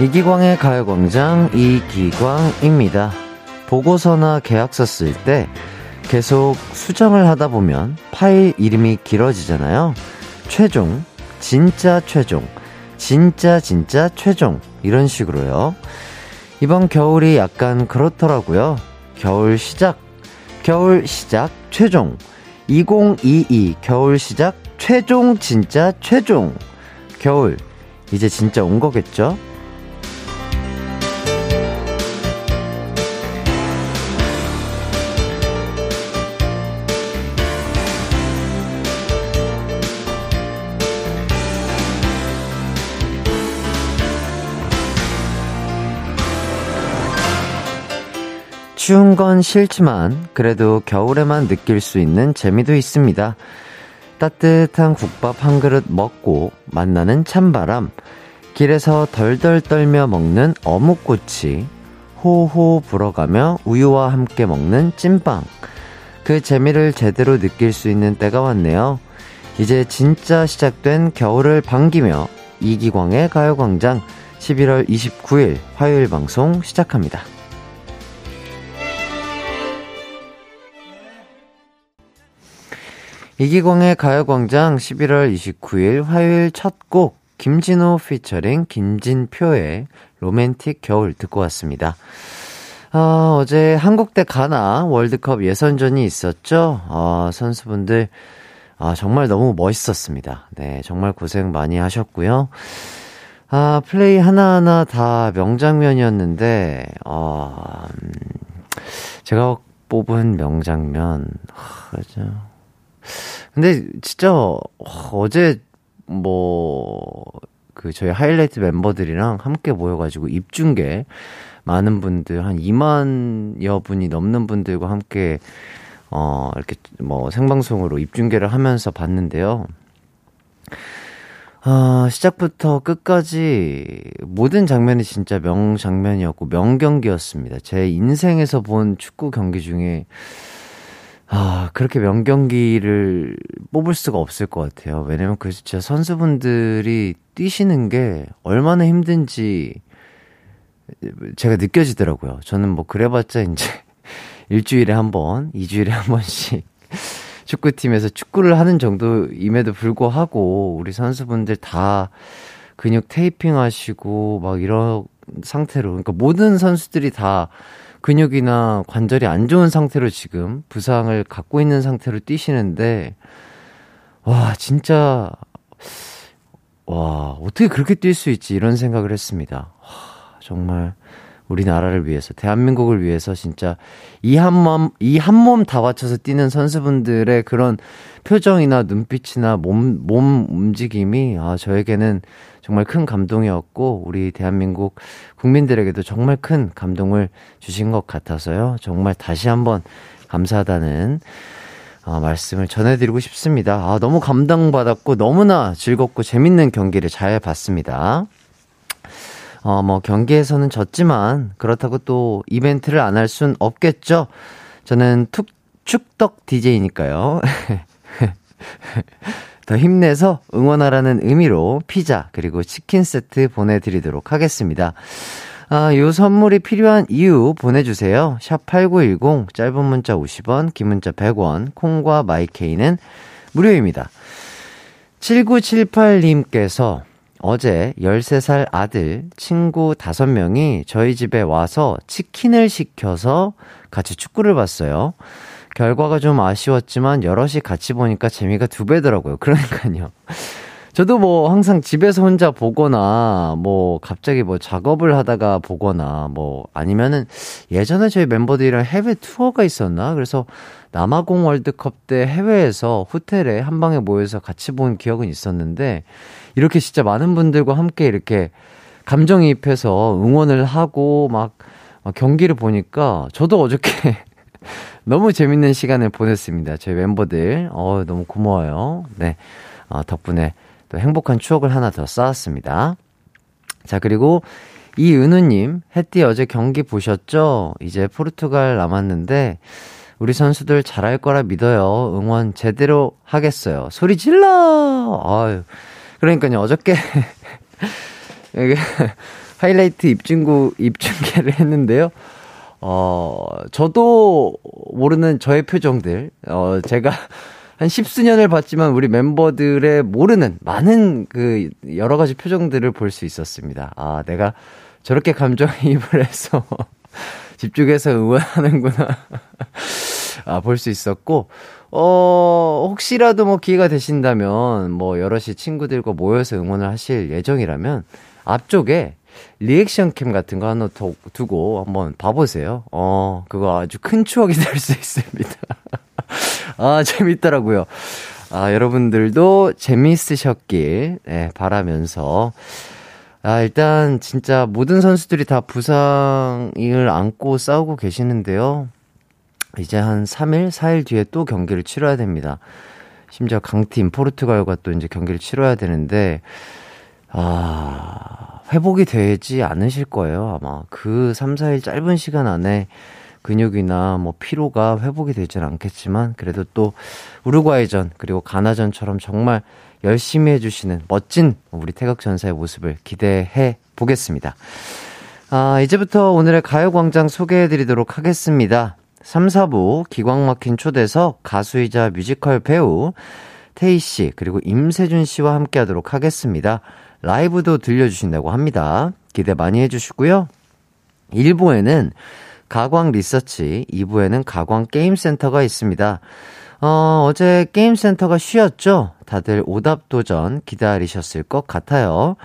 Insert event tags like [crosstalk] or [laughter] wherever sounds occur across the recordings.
이기광의 가요광장 이기광입니다. 보고서나 계약서 쓸 때 계속 수정을 하다 보면 파일 이름이 길어지잖아요. 최종, 진짜 최종, 진짜 진짜 최종 이런 식으로요. 이번 겨울이 약간 그렇더라고요. 겨울 시작, 겨울 시작 최종, 2022 겨울 시작 최종 진짜 최종 겨울 이제 진짜 온 거겠죠? 추운 건 싫지만 그래도 겨울에만 느낄 수 있는 재미도 있습니다. 따뜻한 국밥 한 그릇 먹고 만나는 찬바람, 길에서 덜덜 떨며 먹는 어묵꼬치, 호호 불어가며 우유와 함께 먹는 찐빵. 그 재미를 제대로 느낄 수 있는 때가 왔네요. 이제 진짜 시작된 겨울을 반기며 이기광의 가요광장 11월 29일 화요일 방송 시작합니다. 이기광의 가요광장 11월 29일 화요일 첫 곡 김진호 피처링 김진표의 로맨틱 겨울 듣고 왔습니다. 아, 어제 한국 대 가나 월드컵 예선전이 있었죠. 아, 선수분들 아, 정말 너무 멋있었습니다. 네, 정말 고생 많이 하셨고요. 아, 플레이 하나하나 다 명장면이었는데, 어, 음, 제가 뽑은 명장면, 아, 그죠. 근데 진짜 어제 뭐 그 저희 하이라이트 멤버들이랑 함께 모여가지고 입중계 많은 분들 한 2만여 분이 넘는 분들과 함께 어 이렇게 뭐 생방송으로 입중계를 하면서 봤는데요. 아, 시작부터 끝까지 모든 장면이 진짜 명장면이었고 명경기였습니다. 제 인생에서 본 축구 경기 중에 아, 그렇게 명경기를 뽑을 수가 없을 것 같아요. 왜냐면 그 진짜 선수분들이 뛰시는 게 얼마나 힘든지 제가 느껴지더라고요. 저는 뭐 그래봤자 이제 [laughs] 일주일에 한 번, 이주일에 한 번씩 [laughs] 축구팀에서 축구를 하는 정도임에도 불구하고 우리 선수분들 다 근육 테이핑 하시고 막 이런 상태로 그러니까 모든 선수들이 다 근육이나 관절이 안 좋은 상태로 지금 부상을 갖고 있는 상태로 뛰시는데, 와, 진짜, 와, 어떻게 그렇게 뛸 수 있지? 이런 생각을 했습니다. 와, 정말, 우리나라를 위해서, 대한민국을 위해서 진짜 이 한 몸, 이 한 몸 다 바쳐서 뛰는 선수분들의 그런 표정이나 눈빛이나 몸, 몸 움직임이, 아, 저에게는 정말 큰 감동이었고 우리 대한민국 국민들에게도 정말 큰 감동을 주신 것 같아서요. 정말 다시 한번 감사하다는 어, 말씀을 전해드리고 싶습니다. 아, 너무 감동받았고 너무나 즐겁고 재밌는 경기를 잘 봤습니다. 어, 뭐 경기에서는 졌지만 그렇다고 또 이벤트를 안 할 순 없겠죠. 저는 툭 축덕 DJ니까요. [laughs] 더 힘내서 응원하라는 의미로 피자 그리고 치킨 세트 보내드리도록 하겠습니다. 아, 요 선물이 필요한 이유 보내주세요. 샵 8910, 짧은 문자 50원, 긴 문자 100원, 콩과 마이케이는 무료입니다. 7978님께서 어제 13살 아들, 친구 5명이 저희 집에 와서 치킨을 시켜서 같이 축구를 봤어요. 결과가 좀 아쉬웠지만 여럿이 같이 보니까 재미가 두 배더라고요. 그러니까요. 저도 뭐 항상 집에서 혼자 보거나 뭐 갑자기 뭐 작업을 하다가 보거나 뭐 아니면은 예전에 저희 멤버들이랑 해외 투어가 있었나? 그래서 남아공 월드컵 때 해외에서 호텔에 한 방에 모여서 같이 본 기억은 있었는데 이렇게 진짜 많은 분들과 함께 이렇게 감정이입해서 응원을 하고 막 경기를 보니까 저도 어저께 [laughs] 너무 재밌는 시간을 보냈습니다. 저희 멤버들. 어, 너무 고마워요. 네. 어, 덕분에 또 행복한 추억을 하나 더 쌓았습니다. 자, 그리고 이은우님, 햇띠 어제 경기 보셨죠? 이제 포르투갈 남았는데, 우리 선수들 잘할 거라 믿어요. 응원 제대로 하겠어요. 소리 질러! 아유. 그러니까요, 어저께 [laughs] 하이라이트 입중구, 입중계를 했는데요. 어, 저도 모르는 저의 표정들, 어, 제가 한 십수년을 봤지만 우리 멤버들의 모르는 많은 그 여러 가지 표정들을 볼 수 있었습니다. 아, 내가 저렇게 감정이입을 해서 [laughs] 집중해서 응원하는구나. [laughs] 아, 볼 수 있었고, 어, 혹시라도 뭐 기회가 되신다면, 뭐 여럿이 친구들과 모여서 응원을 하실 예정이라면, 앞쪽에 리액션 캠 같은 거 하나 두고 한번 봐보세요. 어, 그거 아주 큰 추억이 될 수 있습니다. [laughs] 아, 재밌더라고요. 아, 여러분들도 재미있으셨길, 네, 바라면서. 아, 일단 진짜 모든 선수들이 다 부상을 안고 싸우고 계시는데요. 이제 한 3일, 4일 뒤에 또 경기를 치러야 됩니다. 심지어 강팀 포르투갈과 또 이제 경기를 치러야 되는데, 아, 회복이 되지 않으실 거예요, 아마. 그 3, 4일 짧은 시간 안에 근육이나 뭐 피로가 회복이 되진 않겠지만, 그래도 또 우루과이전, 그리고 가나전처럼 정말 열심히 해주시는 멋진 우리 태극전사의 모습을 기대해 보겠습니다. 아, 이제부터 오늘의 가요광장 소개해 드리도록 하겠습니다. 3, 4부 기광 막힌 초대석 가수이자 뮤지컬 배우 태희 씨 그리고 임세준 씨와 함께 하도록 하겠습니다. 라이브도 들려주신다고 합니다. 기대 많이 해주시고요. 1부에는 가광 리서치, 2부에는 가광 게임센터가 있습니다. 어, 어제 게임센터가 쉬었죠? 다들 오답 도전 기다리셨을 것 같아요.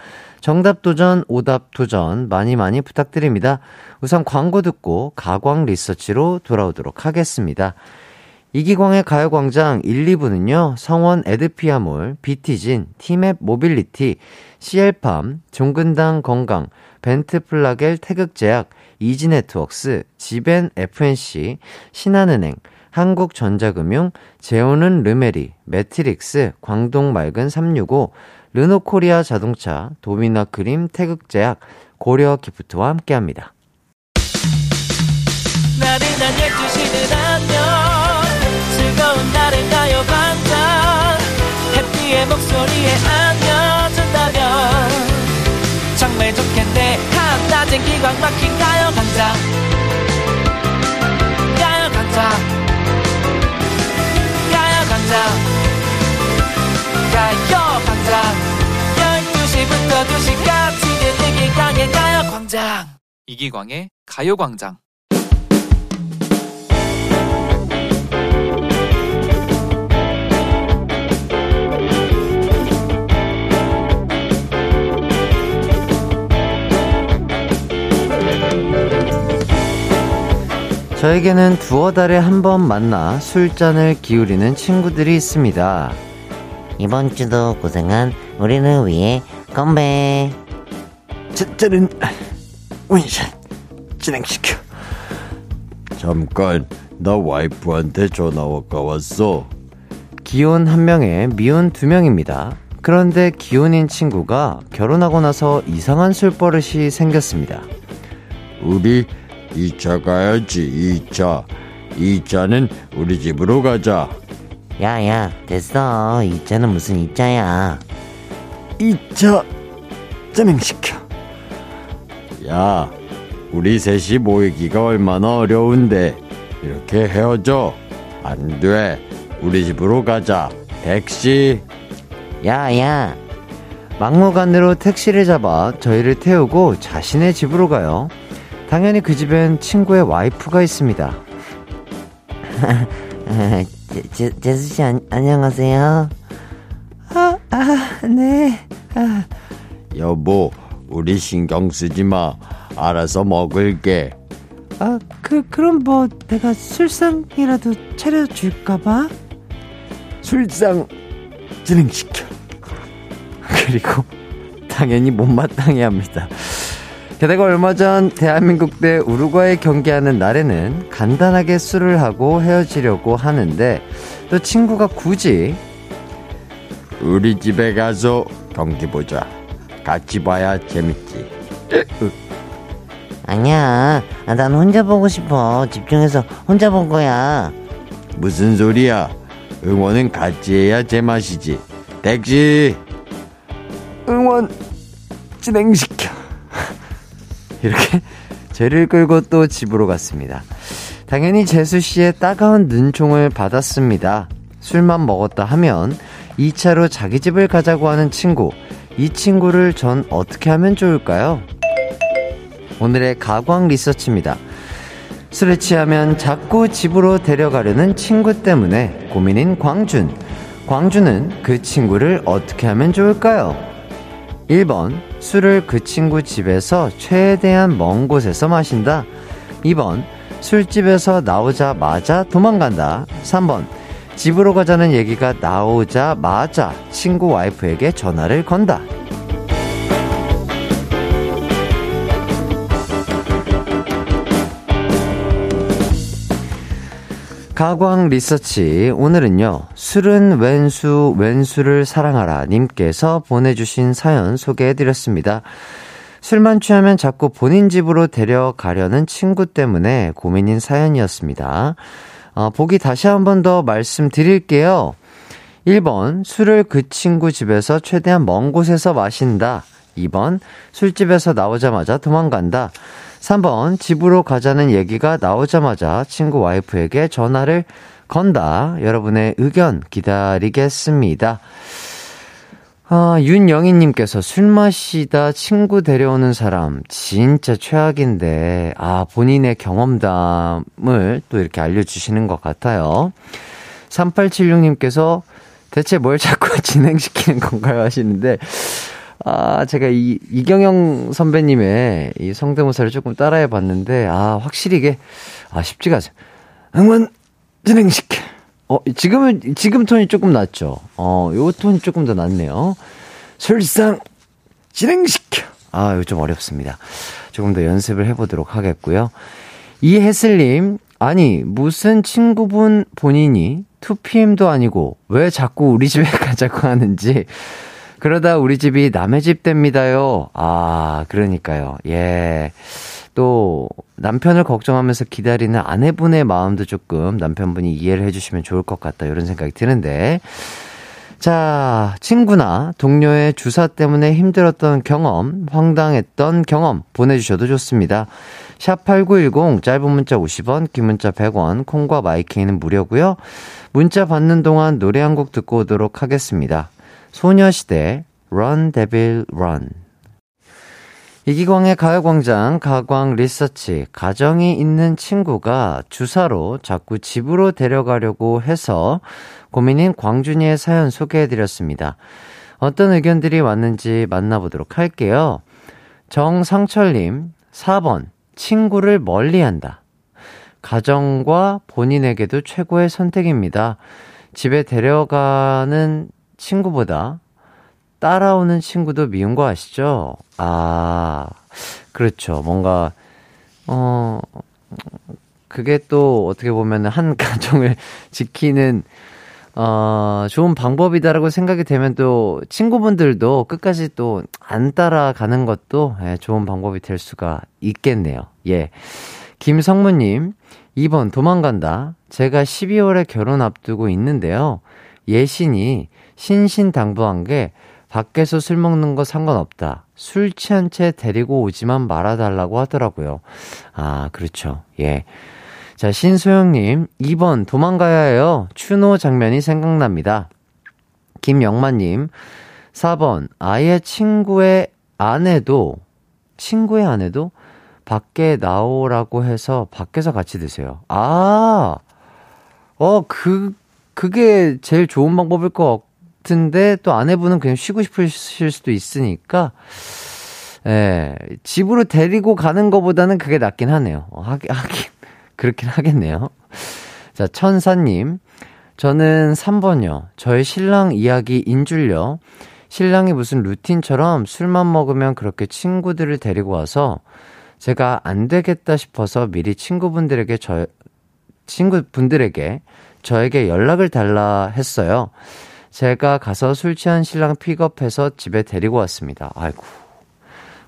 정답 도전, 오답 도전 많이 많이 부탁드립니다. 우선 광고 듣고 가광 리서치로 돌아오도록 하겠습니다. 이기광의 가요광장 1, 2부는요, 성원 에드피아몰, 비티진, 티맵 모빌리티, CL팜, 종근당 건강, 벤트 플라겔 태극제약, 이지네트웍스, 지벤 FNC, 신한은행, 한국전자금융, 제오는 르메리, 매트릭스, 광동 맑은 365, 르노코리아 자동차, 도미나 크림 태극제약, 고려 기프트와 함께합니다. 나른한 12시는 안녕. 즐거운 날을 가요 반짝. 해피의 목소리에 안겨준다면. 정말 좋겠네. 한낮엔 기광 막힌 가요 반짝 가요 반짝 가요 반짝 12시부터 2시까지 이기광의 가요 광장. 이기광의 가요 광장 저에게는 두어 달에 한 번 만나 술잔을 기울이는 친구들이 있습니다. 이번 주도 고생한 우리를 위해 건배. 저, 저는 원샷 진행시켜. 잠깐 나 와이프한테 전화가 왔어. 기혼 한 명에 미혼 두 명입니다. 그런데 기혼인 친구가 결혼하고 나서 이상한 술버릇이 생겼습니다. 우리 2차 가야지 2차. 2차는 우리 집으로 가자. 야 야 됐어. 2차는 무슨 2차야? 2차 진행시켜. 야 우리 셋이 모이기가 얼마나 어려운데. 이렇게 헤어져. 안 돼. 우리 집으로 가자. 택시. 야 야. 막무가내로 택시를 잡아 저희를 태우고 자신의 집으로 가요 당연히 그 집엔 친구의 와이프가 있습니다. [laughs] 제, 제수씨 안녕하세요. 아, 아, 네. 아. 여보, 우리 신경 쓰지 마. 알아서 먹을게. 아, 그, 그럼 뭐, 내가 술상이라도 차려 줄까 봐? 술상 진행시켜. 그리고, 당연히 못마땅해 합니다. 게다가 얼마 전 대한민국 대 우루과이 경기하는 날에는 간단하게 술을 하고 헤어지려고 하는데 또 친구가 굳이 우리 집에 가서 경기 보자. 같이 봐야 재밌지. [laughs] 아니야. 아, 난 혼자 보고 싶어. 집중해서 혼자 본 거야. 무슨 소리야? 응원은 같이 해야 제맛이지. 택시! 응원 진행시켜. 이렇게 [laughs] 죄를 끌고 또 집으로 갔습니다. 당연히 재수 씨의 따가운 눈총을 받았습니다. 술만 먹었다 하면 2차로 자기 집을 가자고 하는 친구. 이 친구를 전 어떻게 하면 좋을까요? 오늘의 가광 리서치입니다. 술에 취하면 자꾸 집으로 데려가려는 친구 때문에 고민인 광준. 광준은 그 친구를 어떻게 하면 좋을까요? 1번, 술을 그 친구 집에서 최대한 먼 곳에서 마신다. 2번, 술집에서 나오자마자 도망간다. 3번, 집으로 가자는 얘기가 나오자마자 친구 와이프에게 전화를 건다. 가광 리서치. 오늘은요, 술은 왼수, 왼수를 사랑하라. 님께서 보내주신 사연 소개해드렸습니다. 술만 취하면 자꾸 본인 집으로 데려가려는 친구 때문에 고민인 사연이었습니다. 어, 보기 다시 한 번 더 말씀드릴게요. 1번, 술을 그 친구 집에서 최대한 먼 곳에서 마신다. 2번, 술집에서 나오자마자 도망간다. 3번, 집으로 가자는 얘기가 나오자마자 친구 와이프에게 전화를 건다. 여러분의 의견 기다리겠습니다. 아, 윤영희님께서 술 마시다 친구 데려오는 사람 진짜 최악인데, 아, 본인의 경험담을 또 이렇게 알려주시는 것 같아요. 3876님께서 대체 뭘 자꾸 [laughs] 진행시키는 건가요? 하시는데, 아, 제가 이, 이경영 선배님의 이 성대모사를 조금 따라해 봤는데, 아, 확실히 이게, 아, 쉽지가 않아요. 응원 진행시켜. 어, 지금은, 지금 톤이 조금 낫죠? 어, 요 톤이 조금 더 낫네요. 술상 진행시켜. 아, 이거 좀 어렵습니다. 조금 더 연습을 해보도록 하겠고요. 이혜슬님, 아니, 무슨 친구분 본인이 2PM도 아니고 왜 자꾸 우리 집에 [laughs] 가자고 하는지 그러다 우리 집이 남의 집 됩니다요. 아, 그러니까요. 예. 또 남편을 걱정하면서 기다리는 아내분의 마음도 조금 남편분이 이해를 해주시면 좋을 것 같다 이런 생각이 드는데 자 친구나 동료의 주사 때문에 힘들었던 경험 황당했던 경험 보내주셔도 좋습니다 샵8910 짧은 문자 50원 긴 문자 100원 콩과 마이케이는 무료고요 문자 받는 동안 노래 한 곡 듣고 오도록 하겠습니다 소녀시대 Run Devil Run 이기광의 가요광장 가광 리서치 가정이 있는 친구가 주사로 자꾸 집으로 데려가려고 해서 고민인 광준이의 사연 소개해드렸습니다. 어떤 의견들이 왔는지 만나보도록 할게요. 정상철님 4번 친구를 멀리한다. 가정과 본인에게도 최고의 선택입니다. 집에 데려가는 친구보다 따라오는 친구도 미운 거 아시죠? 아, 그렇죠. 뭔가, 어, 그게 또 어떻게 보면 한 [laughs] 가정을 지키는, 어, 좋은 방법이다라고 생각이 되면 또 친구분들도 끝까지 또 안 따라가는 것도 예, 좋은 방법이 될 수가 있겠네요. 예. 김성무님, 2번 도망간다. 제가 12월에 결혼 앞두고 있는데요. 예신이 신신당부한 게 밖에서 술 먹는 거 상관없다. 술 취한 채 데리고 오지만 말아달라고 하더라고요. 아, 그렇죠. 예. 자, 신소영님, 2번 도망가야 해요. 추노 장면이 생각납니다. 김영만님, 4번 아예 친구의 아내도, 친구의 아내도 밖에 나오라고 해서 밖에서 같이 드세요. 아, 어, 그, 그게 제일 좋은 방법일 것 같은데 또 아내분은 그냥 쉬고 싶으실 수도 있으니까 예, 집으로 데리고 가는 것보다는 그게 낫긴 하네요. 어, 하긴, 하긴, [laughs] 그렇긴 하겠네요. 자, 천사님. 저는 3번요. 저의 신랑 이야기 인 줄요. 신랑이 무슨 루틴처럼 술만 먹으면 그렇게 친구들을 데리고 와서 제가 안 되겠다 싶어서 미리 친구분들에게 저, 친구분들에게 저에게 연락을 달라 했어요. 제가 가서 술 취한 신랑 픽업해서 집에 데리고 왔습니다. 아이고,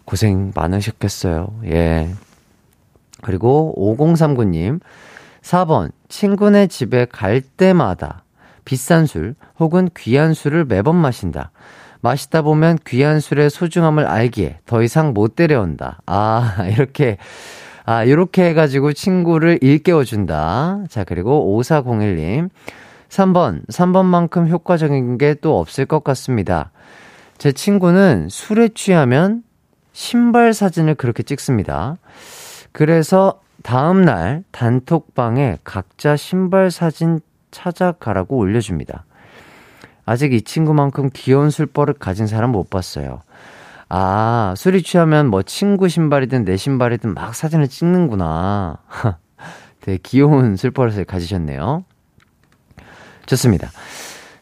고생 많으셨겠어요. 예. 그리고 5039님, 4번, 친구네 집에 갈 때마다 비싼 술 혹은 귀한 술을 매번 마신다. 마시다 보면 귀한 술의 소중함을 알기에 더 이상 못 데려온다. 아, [laughs] 이렇게, 아, 이렇게 해가지고 친구를 일깨워준다. 자, 그리고 5401님. 3번, 3번만큼 효과적인 게 또 없을 것 같습니다. 제 친구는 술에 취하면 신발 사진을 그렇게 찍습니다. 그래서 다음날 단톡방에 각자 신발 사진 찾아가라고 올려줍니다. 아직 이 친구만큼 귀여운 술버릇 가진 사람 못 봤어요. 아, 술이 취하면 뭐 친구 신발이든 내 신발이든 막 사진을 찍는구나. [laughs] 되게 귀여운 술버릇을 가지셨네요. 좋습니다.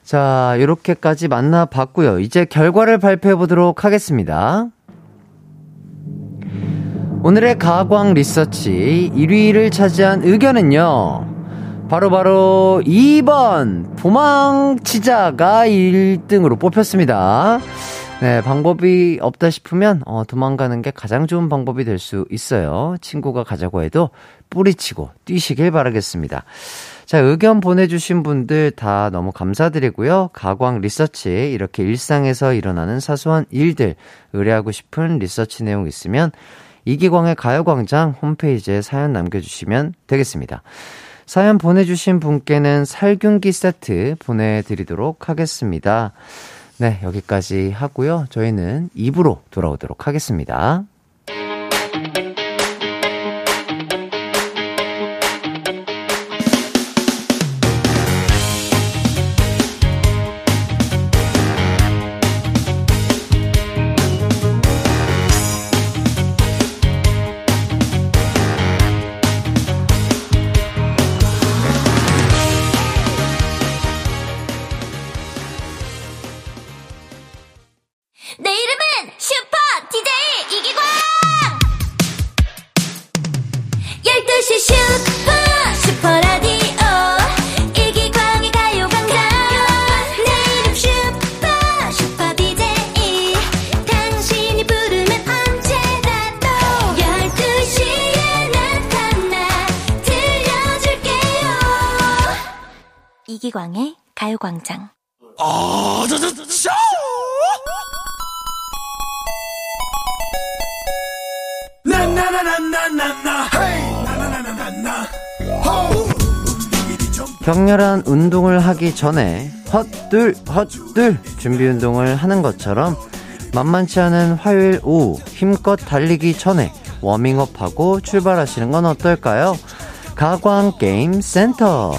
자, 이렇게까지 만나봤고요. 이제 결과를 발표해 보도록 하겠습니다. 오늘의 가광 리서치 1위를 차지한 의견은요. 바로바로 바로 2번 도망치자가 1등으로 뽑혔습니다. 네, 방법이 없다 싶으면 어, 도망가는 게 가장 좋은 방법이 될 수 있어요. 친구가 가자고 해도 뿌리치고 뛰시길 바라겠습니다. 자, 의견 보내주신 분들 다 너무 감사드리고요. 가광 리서치, 이렇게 일상에서 일어나는 사소한 일들, 의뢰하고 싶은 리서치 내용 있으면 이기광의 가요광장 홈페이지에 사연 남겨주시면 되겠습니다. 사연 보내주신 분께는 살균기 세트 보내드리도록 하겠습니다. 네, 여기까지 하고요. 저희는 입으로 돌아오도록 하겠습니다. 전에 헛둘 헛둘 준비 운동을 하는 것처럼 만만치 않은 화요일 오후 힘껏 달리기 전에 워밍업하고 출발하시는 건 어떨까요? 가광 게임 센터.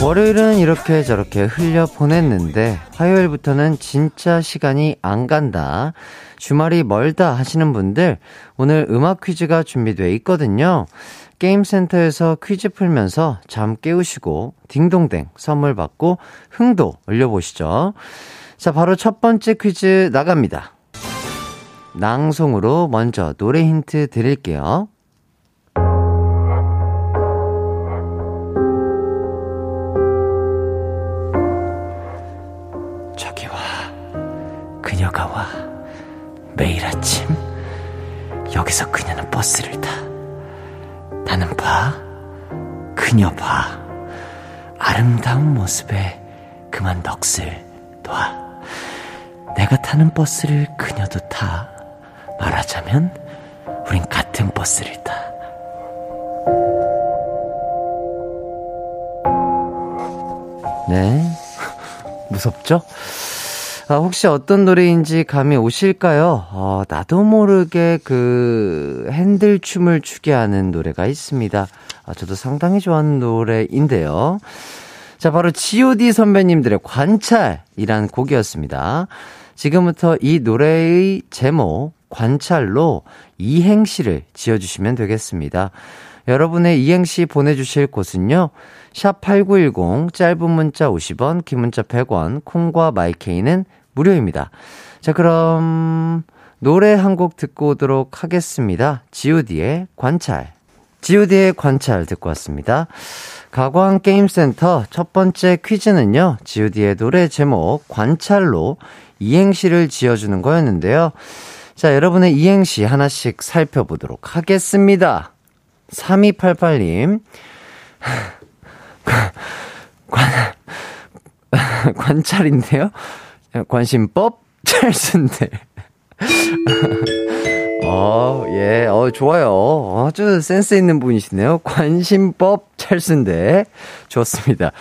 월요일은 이렇게 저렇게 흘려 보냈는데 화요일부터는 진짜 시간이 안 간다. 주말이 멀다 하시는 분들 오늘 음악 퀴즈가 준비되어 있거든요. 게임센터에서 퀴즈 풀면서 잠 깨우시고 딩동댕 선물 받고 흥도 올려보시죠. 자, 바로 첫 번째 퀴즈 나갑니다. 낭송으로 먼저 노래 힌트 드릴게요. 매일 아침, 여기서 그녀는 버스를 타. 나는 봐, 그녀 봐. 아름다운 모습에 그만 넋을 놔. 내가 타는 버스를 그녀도 타. 말하자면, 우린 같은 버스를 타. 네. [laughs] 무섭죠? 아, 혹시 어떤 노래인지 감이 오실까요? 어, 나도 모르게 그 핸들 춤을 추게 하는 노래가 있습니다. 아, 저도 상당히 좋아하는 노래인데요. 자, 바로 GOD 선배님들의 관찰이란 곡이었습니다. 지금부터 이 노래의 제목, 관찰로 이행시를 지어주시면 되겠습니다. 여러분의 이행시 보내주실 곳은요. 샵 8910 짧은 문자 50원, 긴 문자 100원, 콩과 마이케이는 무료입니다. 자, 그럼 노래 한 곡 듣고 오도록 하겠습니다. GOD의 관찰. GOD의 관찰 듣고 왔습니다. 가광 게임센터 첫 번째 퀴즈는요. GOD의 노래 제목 관찰로 이행시를 지어주는 거였는데요. 자, 여러분의 이행시 하나씩 살펴보도록 하겠습니다. 3288님. [laughs] 관, [laughs] 관찰인데요? 관심법? [laughs] 찰순대. [laughs] 어, 예, 어, 좋아요. 아주 센스 있는 분이시네요. 관심법 찰순대. 좋습니다.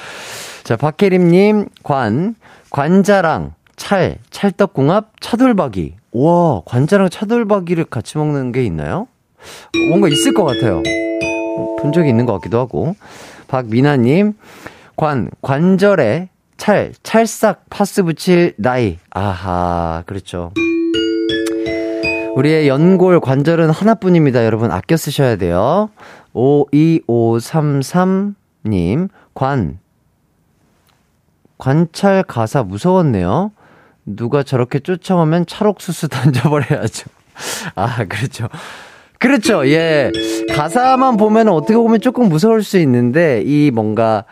자, 박혜림님, 관, 관자랑, 찰, 찰떡궁합, 차돌박이. 우와, 관자랑 차돌박이를 같이 먹는 게 있나요? 뭔가 있을 것 같아요. 어, 본 적이 있는 것 같기도 하고. 박미나님, 관, 관절에 찰, 찰싹 파스 붙일 나이. 아하, 그렇죠. 우리의 연골 관절은 하나뿐입니다. 여러분, 아껴 쓰셔야 돼요. 52533님, 관. 관찰 가사 무서웠네요. 누가 저렇게 쫓아오면 찰옥수수 [laughs] 던져버려야죠. 아, 그렇죠. 그렇죠. 예. 가사만 보면 어떻게 보면 조금 무서울 수 있는데, 이 뭔가,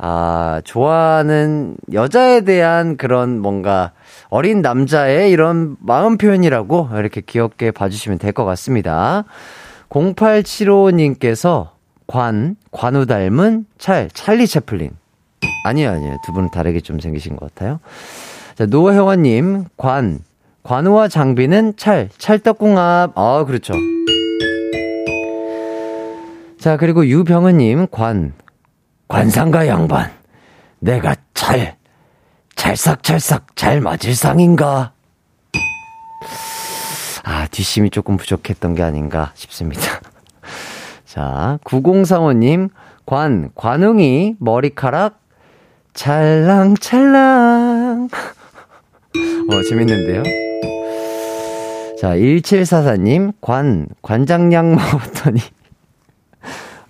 아, 좋아하는 여자에 대한 그런 뭔가 어린 남자의 이런 마음 표현이라고 이렇게 귀엽게 봐주시면 될 것 같습니다. 0875님께서 관, 관우 닮은 찰, 찰리 채플린. 아니요, 아니요. 두 분은 다르게 좀 생기신 것 같아요. 자, 노혜원님, 관, 관우와 장비는 찰, 찰떡궁합. 아, 그렇죠. 자, 그리고 유병은님, 관, 관상가 양반, 내가 찰, 찰싹찰싹 잘 맞을 상인가? 아, 뒷심이 조금 부족했던 게 아닌가 싶습니다. [laughs] 자, 9035님, 관, 관웅이 머리카락 찰랑찰랑. [laughs] 어, 재밌는데요? 자, 1744님, 관, 관장약 먹었더니. [laughs]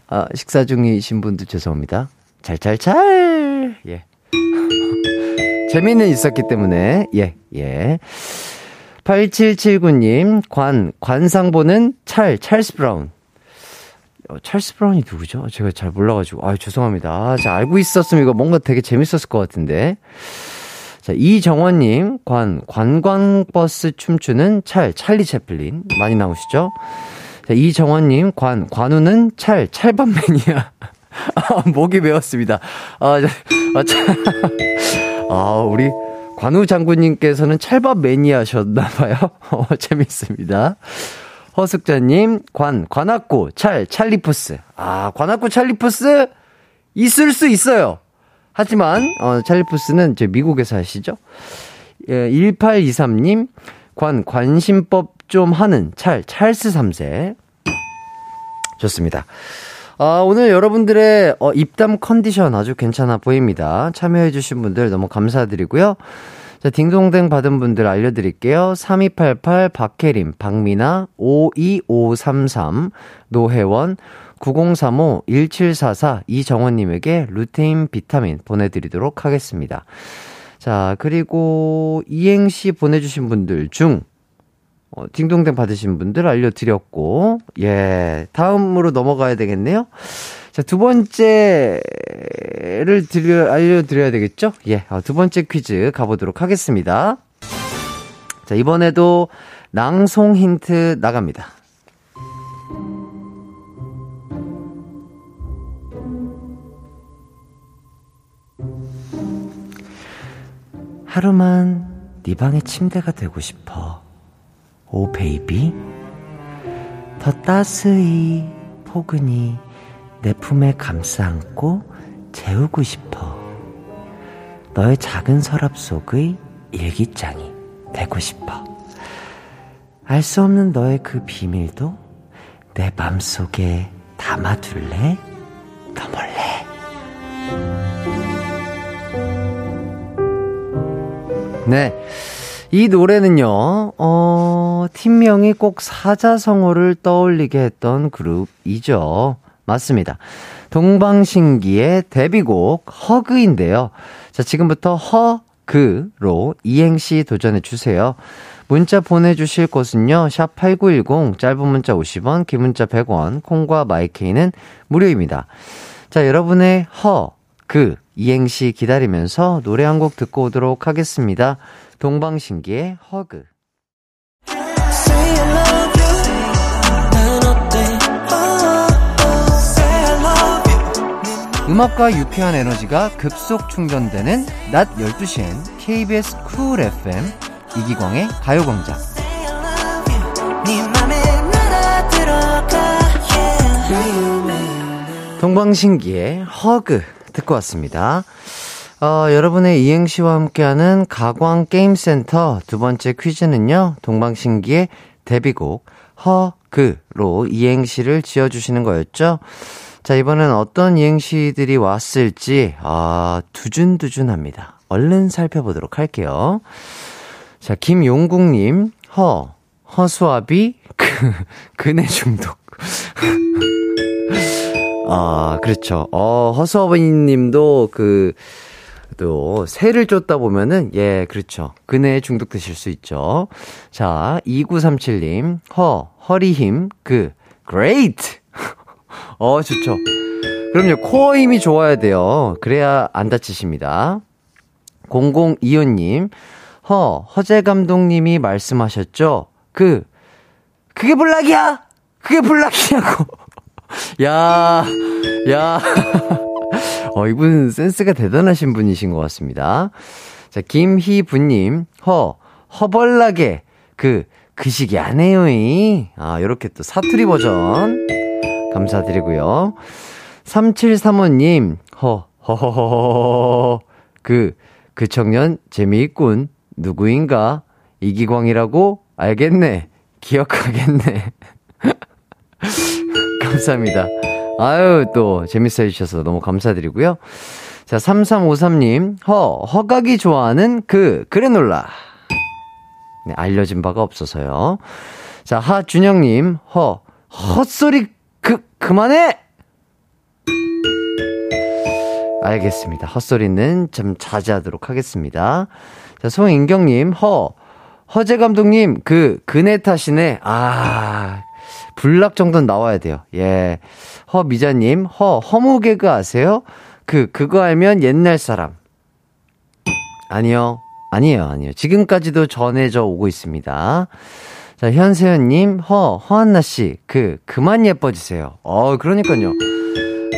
아, 식사 중이신 분들 죄송합니다. 찰찰찰! 예. [laughs] 재미는 있었기 때문에, 예, 예. 8779님, 관, 관상보는 찰, 찰스 브라운. 어, 찰스 브라운이 누구죠? 제가 잘 몰라가지고. 아 죄송합니다. 아, 제가 알고 있었으면 이거 뭔가 되게 재밌었을 것 같은데. 자, 이정원님, 관, 관광버스 춤추는 찰, 찰리 채플린. 많이 나오시죠? 자, 이정원님, 관, 관우는 찰, 찰밥 매니아. [laughs] 아, 목이 메었습니다. 아, 자, 아, 차, [laughs] 아, 우리 관우 장군님께서는 찰밥 매니아셨나봐요. [laughs] 어, 재밌습니다. 허숙자님, 관, 관악구, 찰, 찰리푸스. 아, 관악구 찰리푸스? 있을 수 있어요. 하지만, 어, 찰리푸스는 저 미국에서 하시죠? 예, 1823님, 관, 관심법 좀 하는 찰, 찰스 3세. 좋습니다. 아, 오늘 여러분들의 어, 입담 컨디션 아주 괜찮아 보입니다. 참여해주신 분들 너무 감사드리고요. 자, 딩동댕 받은 분들 알려드릴게요. 3288 박혜림, 박미나, 52533, 노혜원, 9035 1744 이정원님에게 루테인 비타민 보내드리도록 하겠습니다. 자, 그리고 이행시 보내주신 분들 중, 어, 딩동댕 받으신 분들 알려드렸고, 예, 다음으로 넘어가야 되겠네요. 자, 두 번째를 드려, 알려드려야 되겠죠? 예, 어, 두 번째 퀴즈 가보도록 하겠습니다. 자, 이번에도 낭송 힌트 나갑니다. 하루만 네 방의 침대가 되고 싶어. 오 베이비. 더 따스히 포근히 내 품에 감싸 안고 재우고 싶어. 너의 작은 서랍 속의 일기장이 되고 싶어. 알 수 없는 너의 그 비밀도 내 맘속에 담아둘래? 너 몰래. 네. 이 노래는요, 어, 팀명이 꼭 사자성어를 떠올리게 했던 그룹이죠. 맞습니다. 동방신기의 데뷔곡 허그인데요. 자, 지금부터 허 그로 이행시 도전해 주세요. 문자 보내주실 곳은요, 샵8910, 짧은 문자 50원, 긴 문자 100원, 콩과 마이케이는 무료입니다. 자, 여러분의 허, 그, 이행시 기다리면서 노래 한 곡 듣고 오도록 하겠습니다. 동방신기의 허그. Oh, 음악과 유쾌한 에너지가 급속 충전되는 낮 12시엔 KBS 쿨 FM 이기광의 가요광장. 네. 동방신기의 허그 듣고 왔습니다. 어, 여러분의 이행시와 함께하는 가광 게임센터 두 번째 퀴즈는요, 동방신기의 데뷔곡 허그로 이행시를 지어주시는 거였죠. 자, 이번엔 어떤 이행시들이 왔을지, 아, 두준두준합니다. 얼른 살펴보도록 할게요. 자, 김용국님, 허, 허수아비, 그, 그네 중독. [laughs] 아, 그렇죠. 어, 허수아비 님도 그, 또, 새를 쫓다 보면은, 예, 그렇죠. 그네에 중독되실 수 있죠. 자, 2937님, 허, 허리 힘, 그, great! [laughs] 어, 좋죠. 그럼요, 코어 힘이 좋아야 돼요. 그래야 안 다치십니다. 0025님, 허, 허재 감독님이 말씀하셨죠? 그, 그게 블락이야! 그게 블락이냐고! [laughs] 야, 야. [laughs] 어, 이분 센스가 대단하신 분이신 것 같습니다. 자, 김희부님, 허, 허벌나게, 그, 그 시기 안 해요이. 아, 요렇게 또 사투리 버전. 감사드리고요. 3735님, 허, 허허허허. 그, 그 청년 재미있군. 누구인가? 이기광이라고? 알겠네. 기억하겠네. 감사합니다. 아유, 또, 재밌어 해주셔서 너무 감사드리고요. 자, 3353님, 허, 허각이 좋아하는 그, 그래놀라. 네, 알려진 바가 없어서요. 자, 하준영님, 허, 헛소리, 그, 그만해! 알겠습니다. 헛소리는 좀 자제하도록 하겠습니다. 자, 송인경님, 허, 허재 감독님, 그, 그네 탓이네. 아, 불락 정도는 나와야 돼요. 예. 허미자님, 허, 허무 개그 아세요? 그, 그거 알면 옛날 사람. 아니요. 아니에요, 아니에요. 지금까지도 전해져 오고 있습니다. 자, 현세현님, 허, 허한나씨, 그, 그만 예뻐지세요. 어, 그러니까요.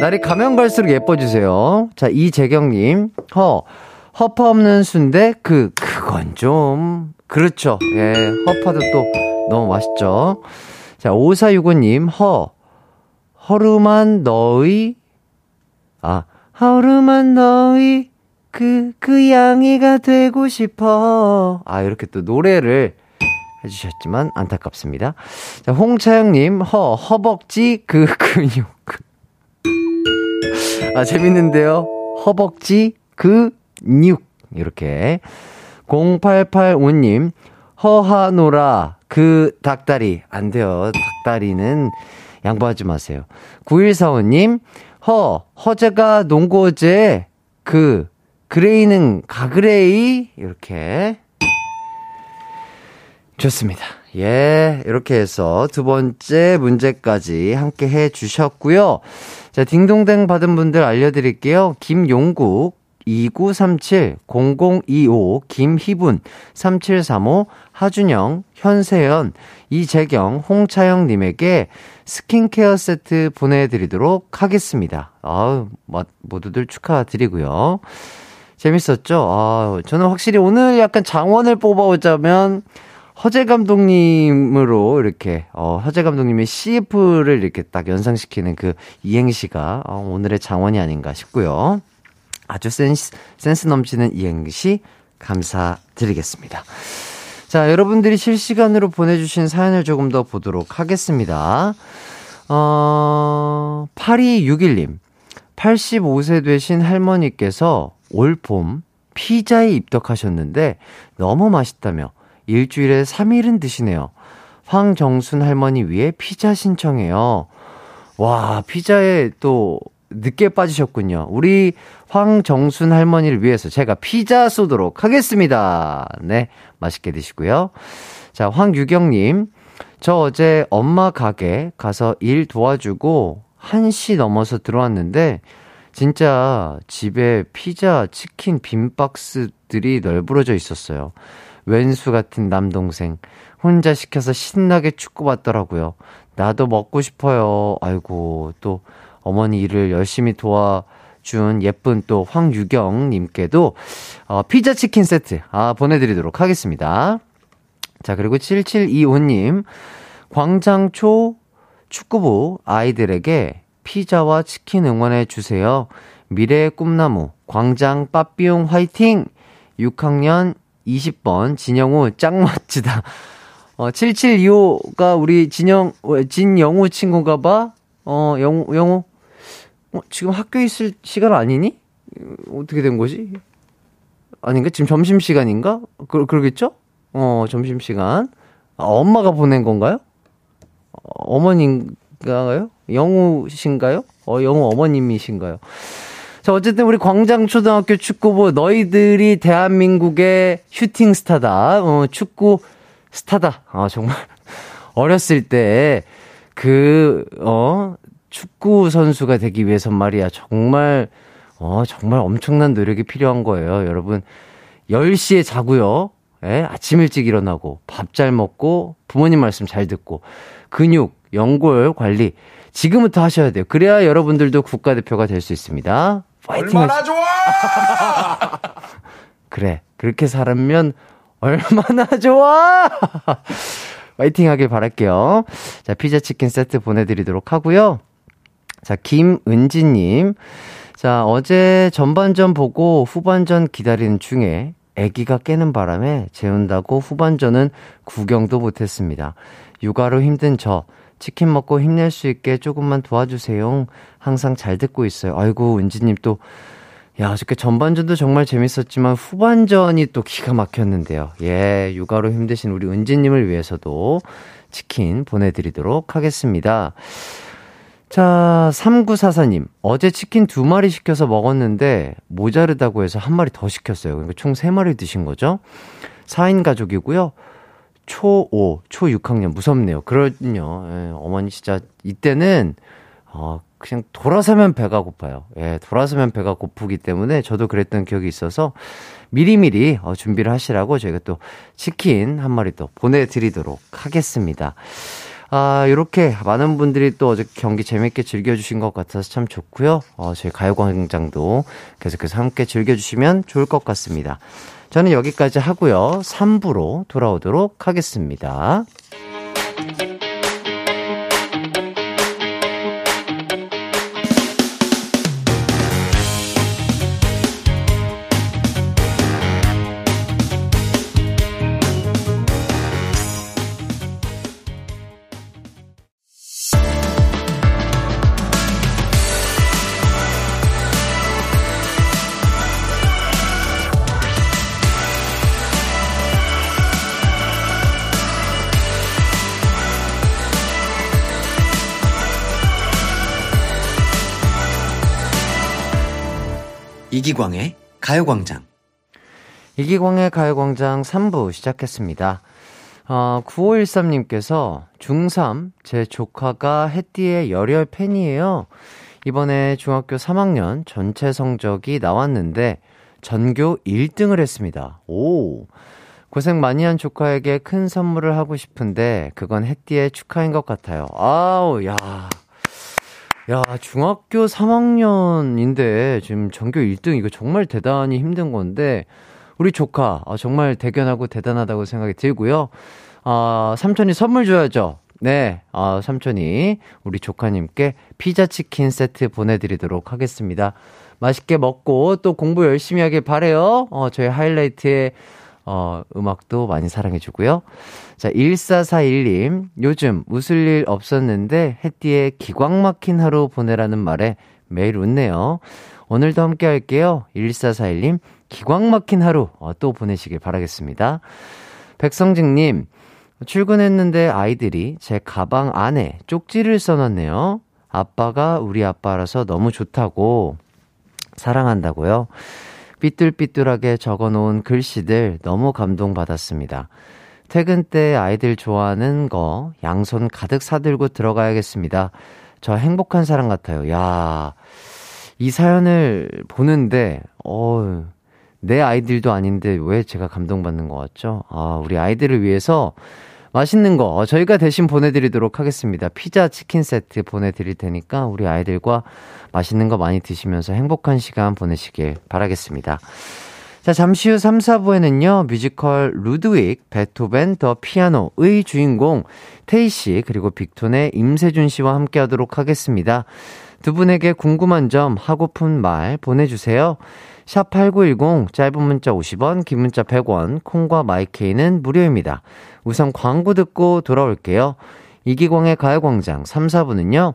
날이 가면 갈수록 예뻐지세요. 자, 이재경님, 허, 허파 없는 순대, 그, 그건 좀, 그렇죠. 예, 허파도 또 너무 맛있죠. 자, 5465님, 허, 허름한 너의, 아, 허름한 너의, 그, 그 양이가 되고 싶어. 아, 이렇게 또 노래를 해주셨지만 안타깝습니다. 자, 홍차영님, 허, 허벅지, 그, 근육. 아, 재밌는데요? 허벅지, 그, 뉴. 이렇게. 0885님, 허하노라, 그 닭다리. 안 돼요. 닭다리는 양보하지 마세요. 9145님, 허, 허재가 농구어제, 그, 그레이는 가그레이. 이렇게. 좋습니다. 예, 이렇게 해서 두 번째 문제까지 함께 해 주셨고요. 자, 딩동댕 받은 분들 알려드릴게요. 김용국, 2937, 0025, 김희분, 3735, 하준영, 현세연, 이재경, 홍차영님에게 스킨케어 세트 보내드리도록 하겠습니다. 아우, 모두들 축하드리고요. 재밌었죠? 아, 저는 확실히 오늘 약간 장원을 뽑아오자면, 허재 감독님으로 이렇게 어 허재 감독님의 CF를 이렇게 딱 연상시키는 그 이행시가 어, 오늘의 장원이 아닌가 싶고요. 아주 센스, 센스 넘치는 이행시 감사드리겠습니다. 자, 여러분들이 실시간으로 보내주신 사연을 조금 더 보도록 하겠습니다. 어, 8261님. 85세 되신 할머니께서 올 봄 피자에 입덕하셨는데 너무 맛있다며 일주일에 3일은 드시네요. 황정순 할머니 위해 피자 신청해요. 와, 피자에 또 늦게 빠지셨군요. 우리 황정순 할머니를 위해서 제가 피자 쏘도록 하겠습니다. 네, 맛있게 드시고요. 자, 황유경님. 저 어제 엄마 가게 가서 일 도와주고 1시 넘어서 들어왔는데, 진짜 집에 피자, 치킨, 빈 박스들이 널브러져 있었어요. 왼수 같은 남동생. 혼자 시켜서 신나게 축구 봤더라고요. 나도 먹고 싶어요. 아이고, 또 어머니 일을 열심히 도와 준 예쁜 또 황유경님께도 어, 피자 치킨 세트, 아, 보내드리도록 하겠습니다. 자, 그리고 7725님, 광장초 축구부 아이들에게 피자와 치킨 응원해 주세요. 미래의 꿈나무, 광장 빠삐용 화이팅! 6학년 20번 진영우 짱 멋지다. 어, 7725가 우리 진영, 어, 진영우 친구가 봐? 어, 영우, 영우? 어, 지금 학교에 있을 시간 아니니? 어, 어떻게 된 거지? 아닌가? 지금 점심시간인가? 그, 그러겠죠? 어, 점심시간. 아, 엄마가 보낸 건가요? 어, 어머님인가요? 영우신가요? 어, 영우 어머님이신가요? 자, 어쨌든 우리 광장초등학교 축구부 너희들이 대한민국의 슈팅 스타다. 어, 축구 스타다. 아, 정말 [laughs] 어렸을 때 그, 어, 축구 선수가 되기 위해선 말이야. 정말, 어, 정말 엄청난 노력이 필요한 거예요. 여러분, 10시에 자고요. 예, 아침 일찍 일어나고, 밥 잘 먹고, 부모님 말씀 잘 듣고, 근육, 연골 관리, 지금부터 하셔야 돼요. 그래야 여러분들도 국가대표가 될 수 있습니다. 파이팅! 얼마나 좋아! [laughs] 그래. 그렇게 살면 얼마나 좋아! [laughs] 파이팅 하길 바랄게요. 자, 피자 치킨 세트 보내드리도록 하고요. 자, 김은지님. 자, 어제 전반전 보고 후반전 기다리는 중에 아기가 깨는 바람에 재운다고 후반전은 구경도 못했습니다. 육아로 힘든 저 치킨 먹고 힘낼 수 있게 조금만 도와주세요. 항상 잘 듣고 있어요. 아이고 은지님 또 야, 어저께 전반전도 정말 재밌었지만 후반전이 또 기가 막혔는데요. 예, 육아로 힘드신 우리 은지님을 위해서도 치킨 보내드리도록 하겠습니다. 자, 3944님. 어제 치킨 두 마리 시켜서 먹었는데 모자르다고 해서 한 마리 더 시켰어요. 그러니까 총 세 마리 드신 거죠. 4인 가족이고요. 초5, 초6학년. 무섭네요. 그럼요. 예, 어머니 진짜 이때는, 어, 그냥 돌아서면 배가 고파요. 예, 돌아서면 배가 고프기 때문에 저도 그랬던 기억이 있어서 미리미리 어, 준비를 하시라고 저희가 또 치킨 한 마리 또 보내드리도록 하겠습니다. 아, 이렇게 많은 분들이 또 어제 경기 재밌게 즐겨주신 것 같아서 참 좋고요. 어, 저희 가요광장도 계속해서 함께 즐겨주시면 좋을 것 같습니다. 저는 여기까지 하고요. 3부로 돌아오도록 하겠습니다. 이기광의 가요광장. 이기광의 가요광장 3부 시작했습니다. 어, 9513님께서 중3 제 조카가 해띠의 열혈 팬이에요. 이번에 중학교 3학년 전체 성적이 나왔는데 전교 1등을 했습니다. 오. 고생 많이 한 조카에게 큰 선물을 하고 싶은데 그건 해띠의 축하인 것 같아요. 아우, 야. 야, 중학교 3학년인데 지금 전교 1등 이거 정말 대단히 힘든 건데 우리 조카 아, 정말 대견하고 대단하다고 생각이 들고요. 아, 삼촌이 선물 줘야죠. 네, 아, 삼촌이 우리 조카님께 피자 치킨 세트 보내드리도록 하겠습니다. 맛있게 먹고 또 공부 열심히 하길 바래요. 어, 저희 하이라이트의 어, 음악도 많이 사랑해주고요. 자, 1441님. 요즘 웃을 일 없었는데 햇띠에 기광 막힌 하루 보내라는 말에 매일 웃네요. 오늘도 함께 할게요. 1441님. 기광 막힌 하루 어, 또 보내시길 바라겠습니다. 백성직님. 출근했는데 아이들이 제 가방 안에 쪽지를 써놨네요. 아빠가 우리 아빠라서 너무 좋다고 사랑한다고요. 삐뚤삐뚤하게 적어 놓은 글씨들 너무 감동받았습니다. 퇴근 때 아이들 좋아하는 거 양손 가득 사들고 들어가야겠습니다. 저 행복한 사람 같아요. 야, 이 사연을 보는데, 어 내 아이들도 아닌데 왜 제가 감동받는 것 같죠? 아, 우리 아이들을 위해서 맛있는 거 저희가 대신 보내드리도록 하겠습니다. 피자 치킨 세트 보내드릴 테니까 우리 아이들과 맛있는 거 많이 드시면서 행복한 시간 보내시길 바라겠습니다. 자, 잠시 후 3, 4부에는요, 뮤지컬 루드윅, 베토벤, 더 피아노의 주인공, 테이 씨, 그리고 빅톤의 임세준 씨와 함께 하도록 하겠습니다. 두 분에게 궁금한 점, 하고픈 말 보내주세요. 샵8910, 짧은 문자 50원, 긴 문자 100원, 콩과 마이케이는 무료입니다. 우선 광고 듣고 돌아올게요. 이기광의 가요광장 3, 4부는요,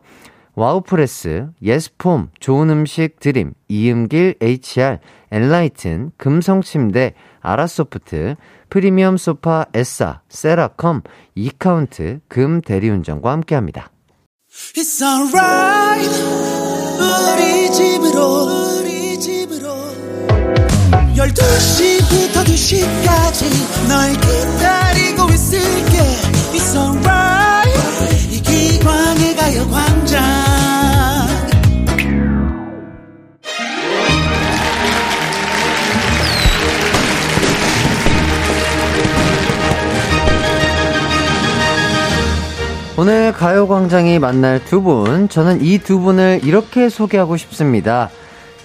와우프레스, 예스폼, 좋은 음식 드림, 이음길 HR, 엔라이튼, 금성침대, 아라소프트, 프리미엄 소파 에싸, 세라컴, 이카운트, 금 대리운전과 함께합니다. 12시부터 2시까지 널 기다리고 있을게. It's alright. 이 기광의 가요광장. 오늘 가요광장이 만날 두 분, 저는 이 두 분을 이렇게 소개하고 싶습니다.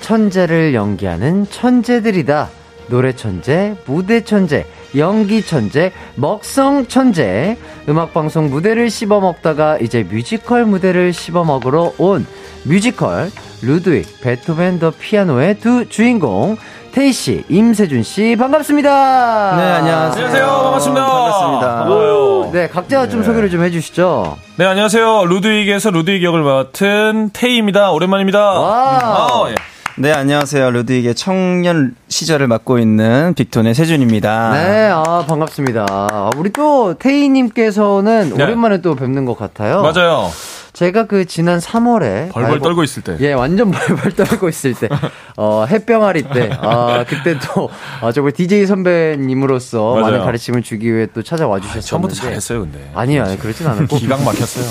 천재를 연기하는 천재들이다. 노래 천재, 무대 천재, 연기 천재, 먹성 천재. 음악방송 무대를 씹어먹다가 이제 뮤지컬 무대를 씹어먹으러 온 뮤지컬 루드윅 베토벤 더 피아노의 두 주인공 테이 씨, 임세준 씨 반갑습니다. 네, 안녕하세요. 안녕하세요. 반갑습니다. 반갑습니다. 반가워요. 네, 각자 좀 소개를 좀 해주시죠. 네, 안녕하세요. 루드윅에서 루드윅 역을 맡은 테이입니다. 오랜만입니다. 와. 아, 예. 네, 안녕하세요. 루드익의 청년 시절을 맡고 있는 빅톤의 세준입니다. 네, 아, 반갑습니다. 아, 우리 또 테이님께서는 네. 오랜만에 또 뵙는 것 같아요. 맞아요. 제가 그 지난 3월에 벌벌 떨고 있을 때. 예, 완전 벌벌 떨고 있을 때, 어, 햇병아리 때, 아, 그때 또, 아, 정말 DJ 선배님으로서 맞아요. 많은 가르침을 주기 위해 또 찾아와 주셨었는데. 처음부터 잘했어요, 근데. 아니요, 아니, 그렇진 않았고. 기강 막혔어요.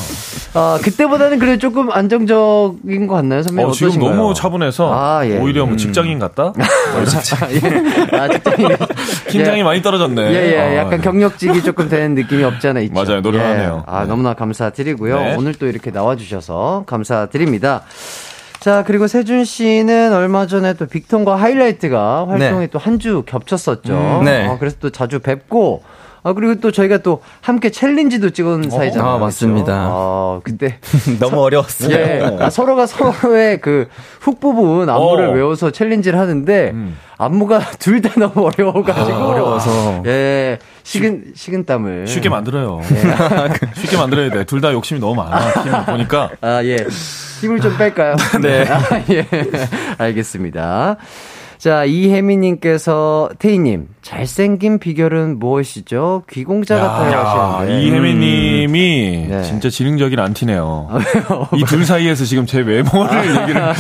아, 그때보다는 그래도 조금 안정적인 것 같나요, 선배님? 어, 지금 어떠신가요? 너무 차분해서 아, 예. 오히려 뭐 직장인 같다? [laughs] 예. 아, 직장인. [laughs] 긴장이 예. 많이 떨어졌네. 예, 예, 어, 약간 네. 경력직이 조금 되는 느낌이 없지 않아 있죠. [laughs] 맞아요, 노련하네요. 예. 아, 네. 너무나 감사드리고요. 네. 오늘 또 이렇게 나와주셔서 감사드립니다. 자, 그리고 세준 씨는 얼마 전에 또 빅톤과 하이라이트가 활동이 네. 또한 주 겹쳤었죠. 음, 네. 어, 그래서 또 자주 뵙고, 아, 그리고 또 저희가 또 함께 챌린지도 찍은 사이잖아요. 아, 맞습니다. 아, 그때. [laughs] 너무 어려웠어요. 예. 아, 서로가 서로의 그 훅 부분 안무를 어. 외워서 챌린지를 하는데 음. 안무가 [laughs] 둘 다 너무 어려워가지고 어, 어려워서. 예 식은 식은 땀을 쉽게 만들어요. 예. [laughs] 쉽게 만들어야 돼. 둘 다 욕심이 너무 많아. 팀을 보니까. 아 예 힘을 좀 뺄까요? 네. 아, 예 알겠습니다. 자 이혜미님께서 태희님 잘생긴 비결은 무엇이죠? 귀공자 같아요 하시는데 이혜미님이 네. 진짜 지능적인 안티네요. 이둘 사이에서 지금 제 외모를 얘기를. 야,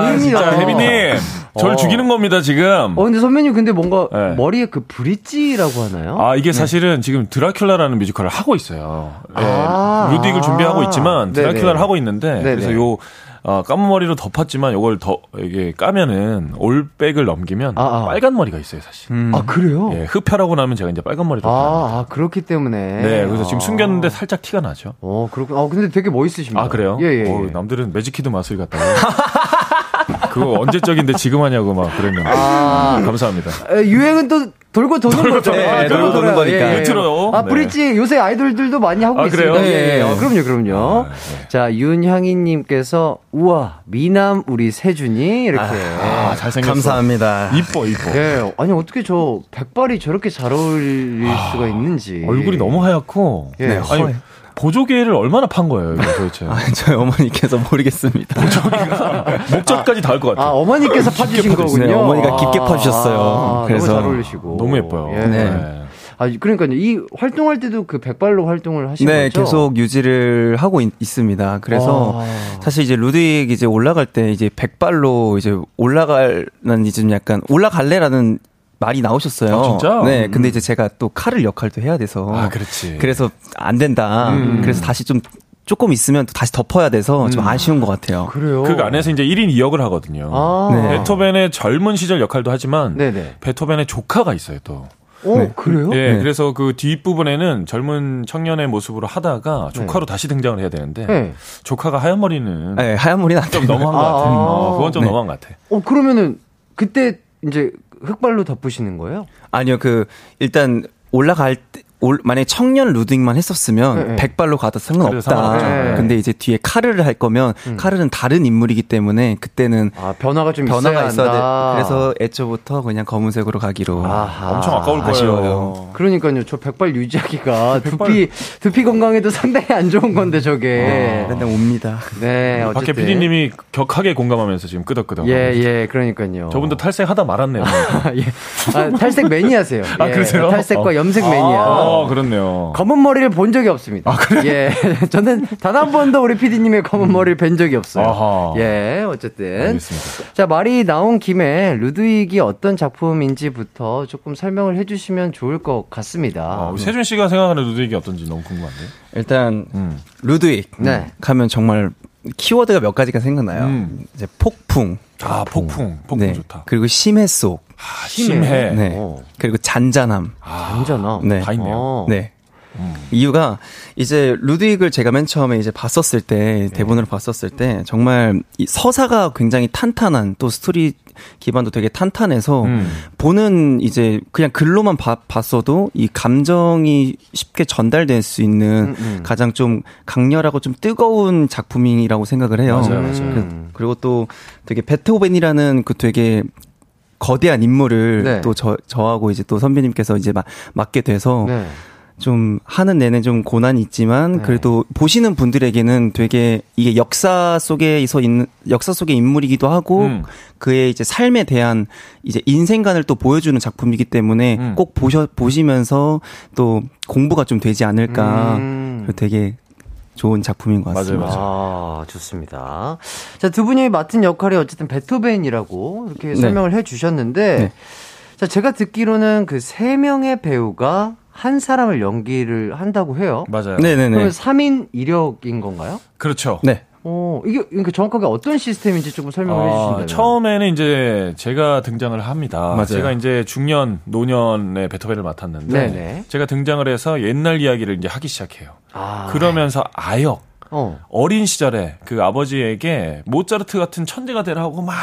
아닙니다. 진짜 혜미님, 저를 어. 죽이는 겁니다 지금. 어 근데 선배님 근데 뭔가 네. 머리에 그 브릿지라고 하나요? 아, 이게 사실은 지금 드라큘라라는 뮤지컬을 하고 있어요. 예, 아. 루딕을 준비하고 있지만 네네. 드라큘라를 하고 있는데 네네. 그래서 요 어, 까만 머리로 덮었지만 요걸 더 이게 까면은 올백을 넘기면 아, 아. 빨간 머리가 있어요, 사실. 아 그래요? 예, 흡혈하고 나면 제가 이제 빨간 머리로 아, 아, 아, 그렇기 때문에. 네, 그래서 지금 아. 숨겼는데 살짝 티가 나죠. 어, 그렇군. 아, 근데 되게 멋있으십니다. 아, 그래요? 예, 예. 예. 어, 남들은 매직키드 마술 같다고. [laughs] 그거 언제적인데 지금 하냐고 막 그랬는데. 아. 감사합니다. 에, 유행은 또 돌고 도는 거죠. 네, 아, 돌고 도는 돌아요. 거니까. 밑으로. 아, 네. 브릿지 요새 아이돌들도 많이 하고 아, 있습니다. 그래요? 예, 예. 네. 어, 그럼요, 그럼요. 아, 네. 자, 윤향이님께서 우와 미남 우리 세준이 이렇게. 아, 잘생겼어. 감사합니다. 이뻐, 이뻐. 예, 아니 어떻게 저 백발이 저렇게 잘 어울릴 수가 있는지. 아, 얼굴이 너무 하얗고. 예. 네, 아니. 보조개를 얼마나 판 거예요, 이거 도대체. [laughs] 아, 저희 어머니께서 모르겠습니다. [laughs] 목젖까지 닿을 것 아, 같아요. 어머니께서 파주신 거군요. 네, 어머니가 깊게 아, 파주셨어요. 그래서 너무 잘 어울리시고. 너무 예뻐요. 예. 네. 아, 그러니까요. 이 활동할 때도 그 백발로 활동을 하신 네, 거죠? 계속 유지를 하고 있, 습니다 그래서 아. 사실 이제 루딕 이제 올라갈 때 이제 백발로 이제 올라갈 난 이제 좀 약간 올라갈래라는 말이 나오셨어요. 아, 진짜? 네, 근데 이제 제가 또 칼을 역할도 해야 돼서 아, 그렇지. 그래서 안 된다. 음. 그래서 다시 좀 조금 있으면 또 다시 덮어야 돼서 좀 아쉬운 것 같아요. 그래요. 그 안에서 이제 1인 2역을 하거든요. 아. 네. 베토벤의 젊은 시절 역할도 하지만 네네. 베토벤의 조카가 있어요 또. 어, 네. 그래요? 예, 네. 그래서 그 뒷부분에는 젊은 청년의 모습으로 하다가 조카로 다시 등장을 해야 되는데 네. 조카가 하얀 머리는 네, 하얀 머리는 안 좀. 너무한 것 아. 같아. 어, 그건 좀 네. 너무한 것 같아. 어, 그러면은 그때 이제 흑발로 덮으시는 거예요? 아니요, 그 일단 올라갈 때 올, 만약에 청년 루딩만 했었으면 네, 네. 백발로 가도 상관없다. 상관없죠. 네. 근데 이제 뒤에 카르를 할 거면 카르는 다른 인물이기 때문에 그때는 아, 변화가 좀 변화가 있어야 있어야 한다. 돼. 그래서 애초부터 그냥 검은색으로 가기로. 아하. 엄청 아까울 거예요. 아쉬워요. 그러니까요, 저 백발 유지하기가 [laughs] 두피, 두피 건강에도 상당히 안 좋은 건데, 저게. 맨날 옵니다. 네, 어쨌든. 밖에 PD님이 격하게 공감하면서 지금 끄덕끄덕. 예, 예, 그러니까요. 저분도 탈색하다 말았네요. [laughs] 예. 아, 탈색 매니아세요. 아, 예, 그러세요? 탈색과 어. 염색 매니아. 아, 그렇네요. 검은 머리를 본 적이 없습니다. 예. [laughs] 저는 단 한 번도 우리 PD님의 검은 머리를 뵌 적이 없어요. 음. 아하. 예, 어쨌든. 알겠습니다. 자, 말이 나온 김에 루드윅이 어떤 작품인지부터 조금 설명을 해주시면 좋을 것 같습니다. 아, 우리 세준 씨가 생각하는 루드윅이 어떤지 너무 궁금한데. 일단 음. 루드윅 네. 하면 정말 키워드가 몇 가지가 생각나요. 음. 이제 폭풍. 아, 폭풍. 폭풍 네. 좋다. 그리고 심해 속. 아, 심해. 네. 어. 그리고 잔잔함. 완전아. 네. 다 있네요. 어. 네. 이유가 이제 루드윅을 제가 맨 처음에 이제 봤었을 때 대본을 봤었을 때 정말 이 서사가 굉장히 탄탄한 또 스토리 기반도 되게 탄탄해서 음. 보는 이제 그냥 글로만 봐- 봤어도 이 감정이 쉽게 전달될 수 있는 음, 음. 가장 좀 강렬하고 좀 뜨거운 작품이라고 생각을 해요. 맞아요, 맞아요. 음. 그, 리고 또 되게 베토벤이라는 그 되게 거대한 인물을 네. 또 저, 저하고 이제 또 선배님께서 이제 마- 맡게 돼서 네. 좀 하는 내내 좀 고난이 있지만 네. 그래도 보시는 분들에게는 되게 이게 역사 속에서 있는 역사 속의 인물이기도 하고 음. 그의 이제 삶에 대한 이제 인생관을 또 보여주는 작품이기 때문에 음. 꼭 보셔 보시면서 또 공부가 좀 되지 않을까 음. 되게 좋은 작품인 것 맞아요, 같습니다. 맞아요. 아, 좋습니다. 자, 두 분이 맡은 역할이 어쨌든 베토벤이라고 이렇게 설명을 해 주셨는데, 네. 자, 제가 듣기로는 그 세 명의 배우가 한 사람을 연기를 한다고 해요. 맞아요. 네네네. 그러면 3인 1역인 건가요? 그렇죠. 네. 어, 이게 그러니까 정확하게 어떤 시스템인지 조금 설명을 해 아, 주신다면. 처음에는 이제 제가 등장을 합니다. 맞아요. 제가 이제 중년, 노년의 베토벤을 맡았는데 네네. 제가 등장을 해서 옛날 이야기를 이제 하기 시작해요. 아, 그러면서 아역 어. 어린 시절에 그 아버지에게 모차르트 같은 천재가 되라고 막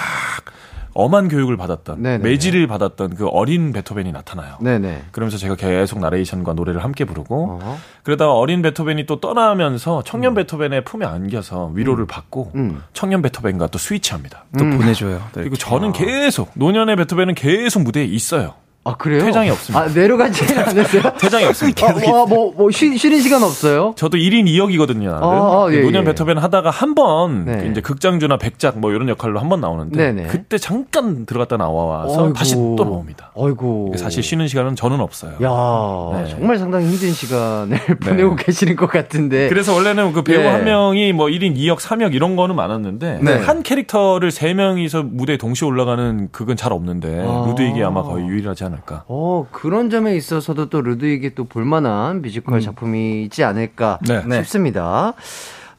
엄한 교육을 받았던 네네네. 매질을 받았던 그 어린 베토벤이 나타나요. 네네. 그러면서 제가 계속 나레이션과 노래를 함께 부르고 어. 그러다가 어린 베토벤이 또 떠나면서 청년 베토벤의 품에 안겨서 위로를 받고 음. 청년 베토벤과 또 스위치합니다. 또 보내줘요. 네. 그리고 저는 계속 노년의 베토벤은 계속 무대에 있어요. 아, 그래요? 퇴장이 없습니다. 아, 내려가지 않으세요? [laughs] 퇴장이 없습니다. 아, 와, 뭐, 뭐, 쉬, 쉬는 시간 없어요? 저도 1인 2역이거든요. 나는. 아, 아, 예, 노년 예. 베토벤 하다가 한번 네. 이제 극장주나 백작 뭐 이런 역할로 한 번 나오는데 네네. 그때 잠깐 들어갔다 나와서 아이고. 다시 또 나옵니다. 아이고. 사실 쉬는 시간은 저는 없어요. 야, 네. 정말 상당히 힘든 시간을 보내고 계시는 것 같은데. 그래서 원래는 그 배우 예. 한 명이 뭐 1인 2역, 3역 이런 거는 많았는데 네. 한 캐릭터를 세 명이서 무대에 동시에 올라가는 그건 잘 없는데 아. 루드윅이 아마 거의 유일하지 않 을까. 어, 그런 점에 있어서도 또 루드윅이 또 볼만한 뮤지컬 작품이지 않을까 네. 네. 싶습니다.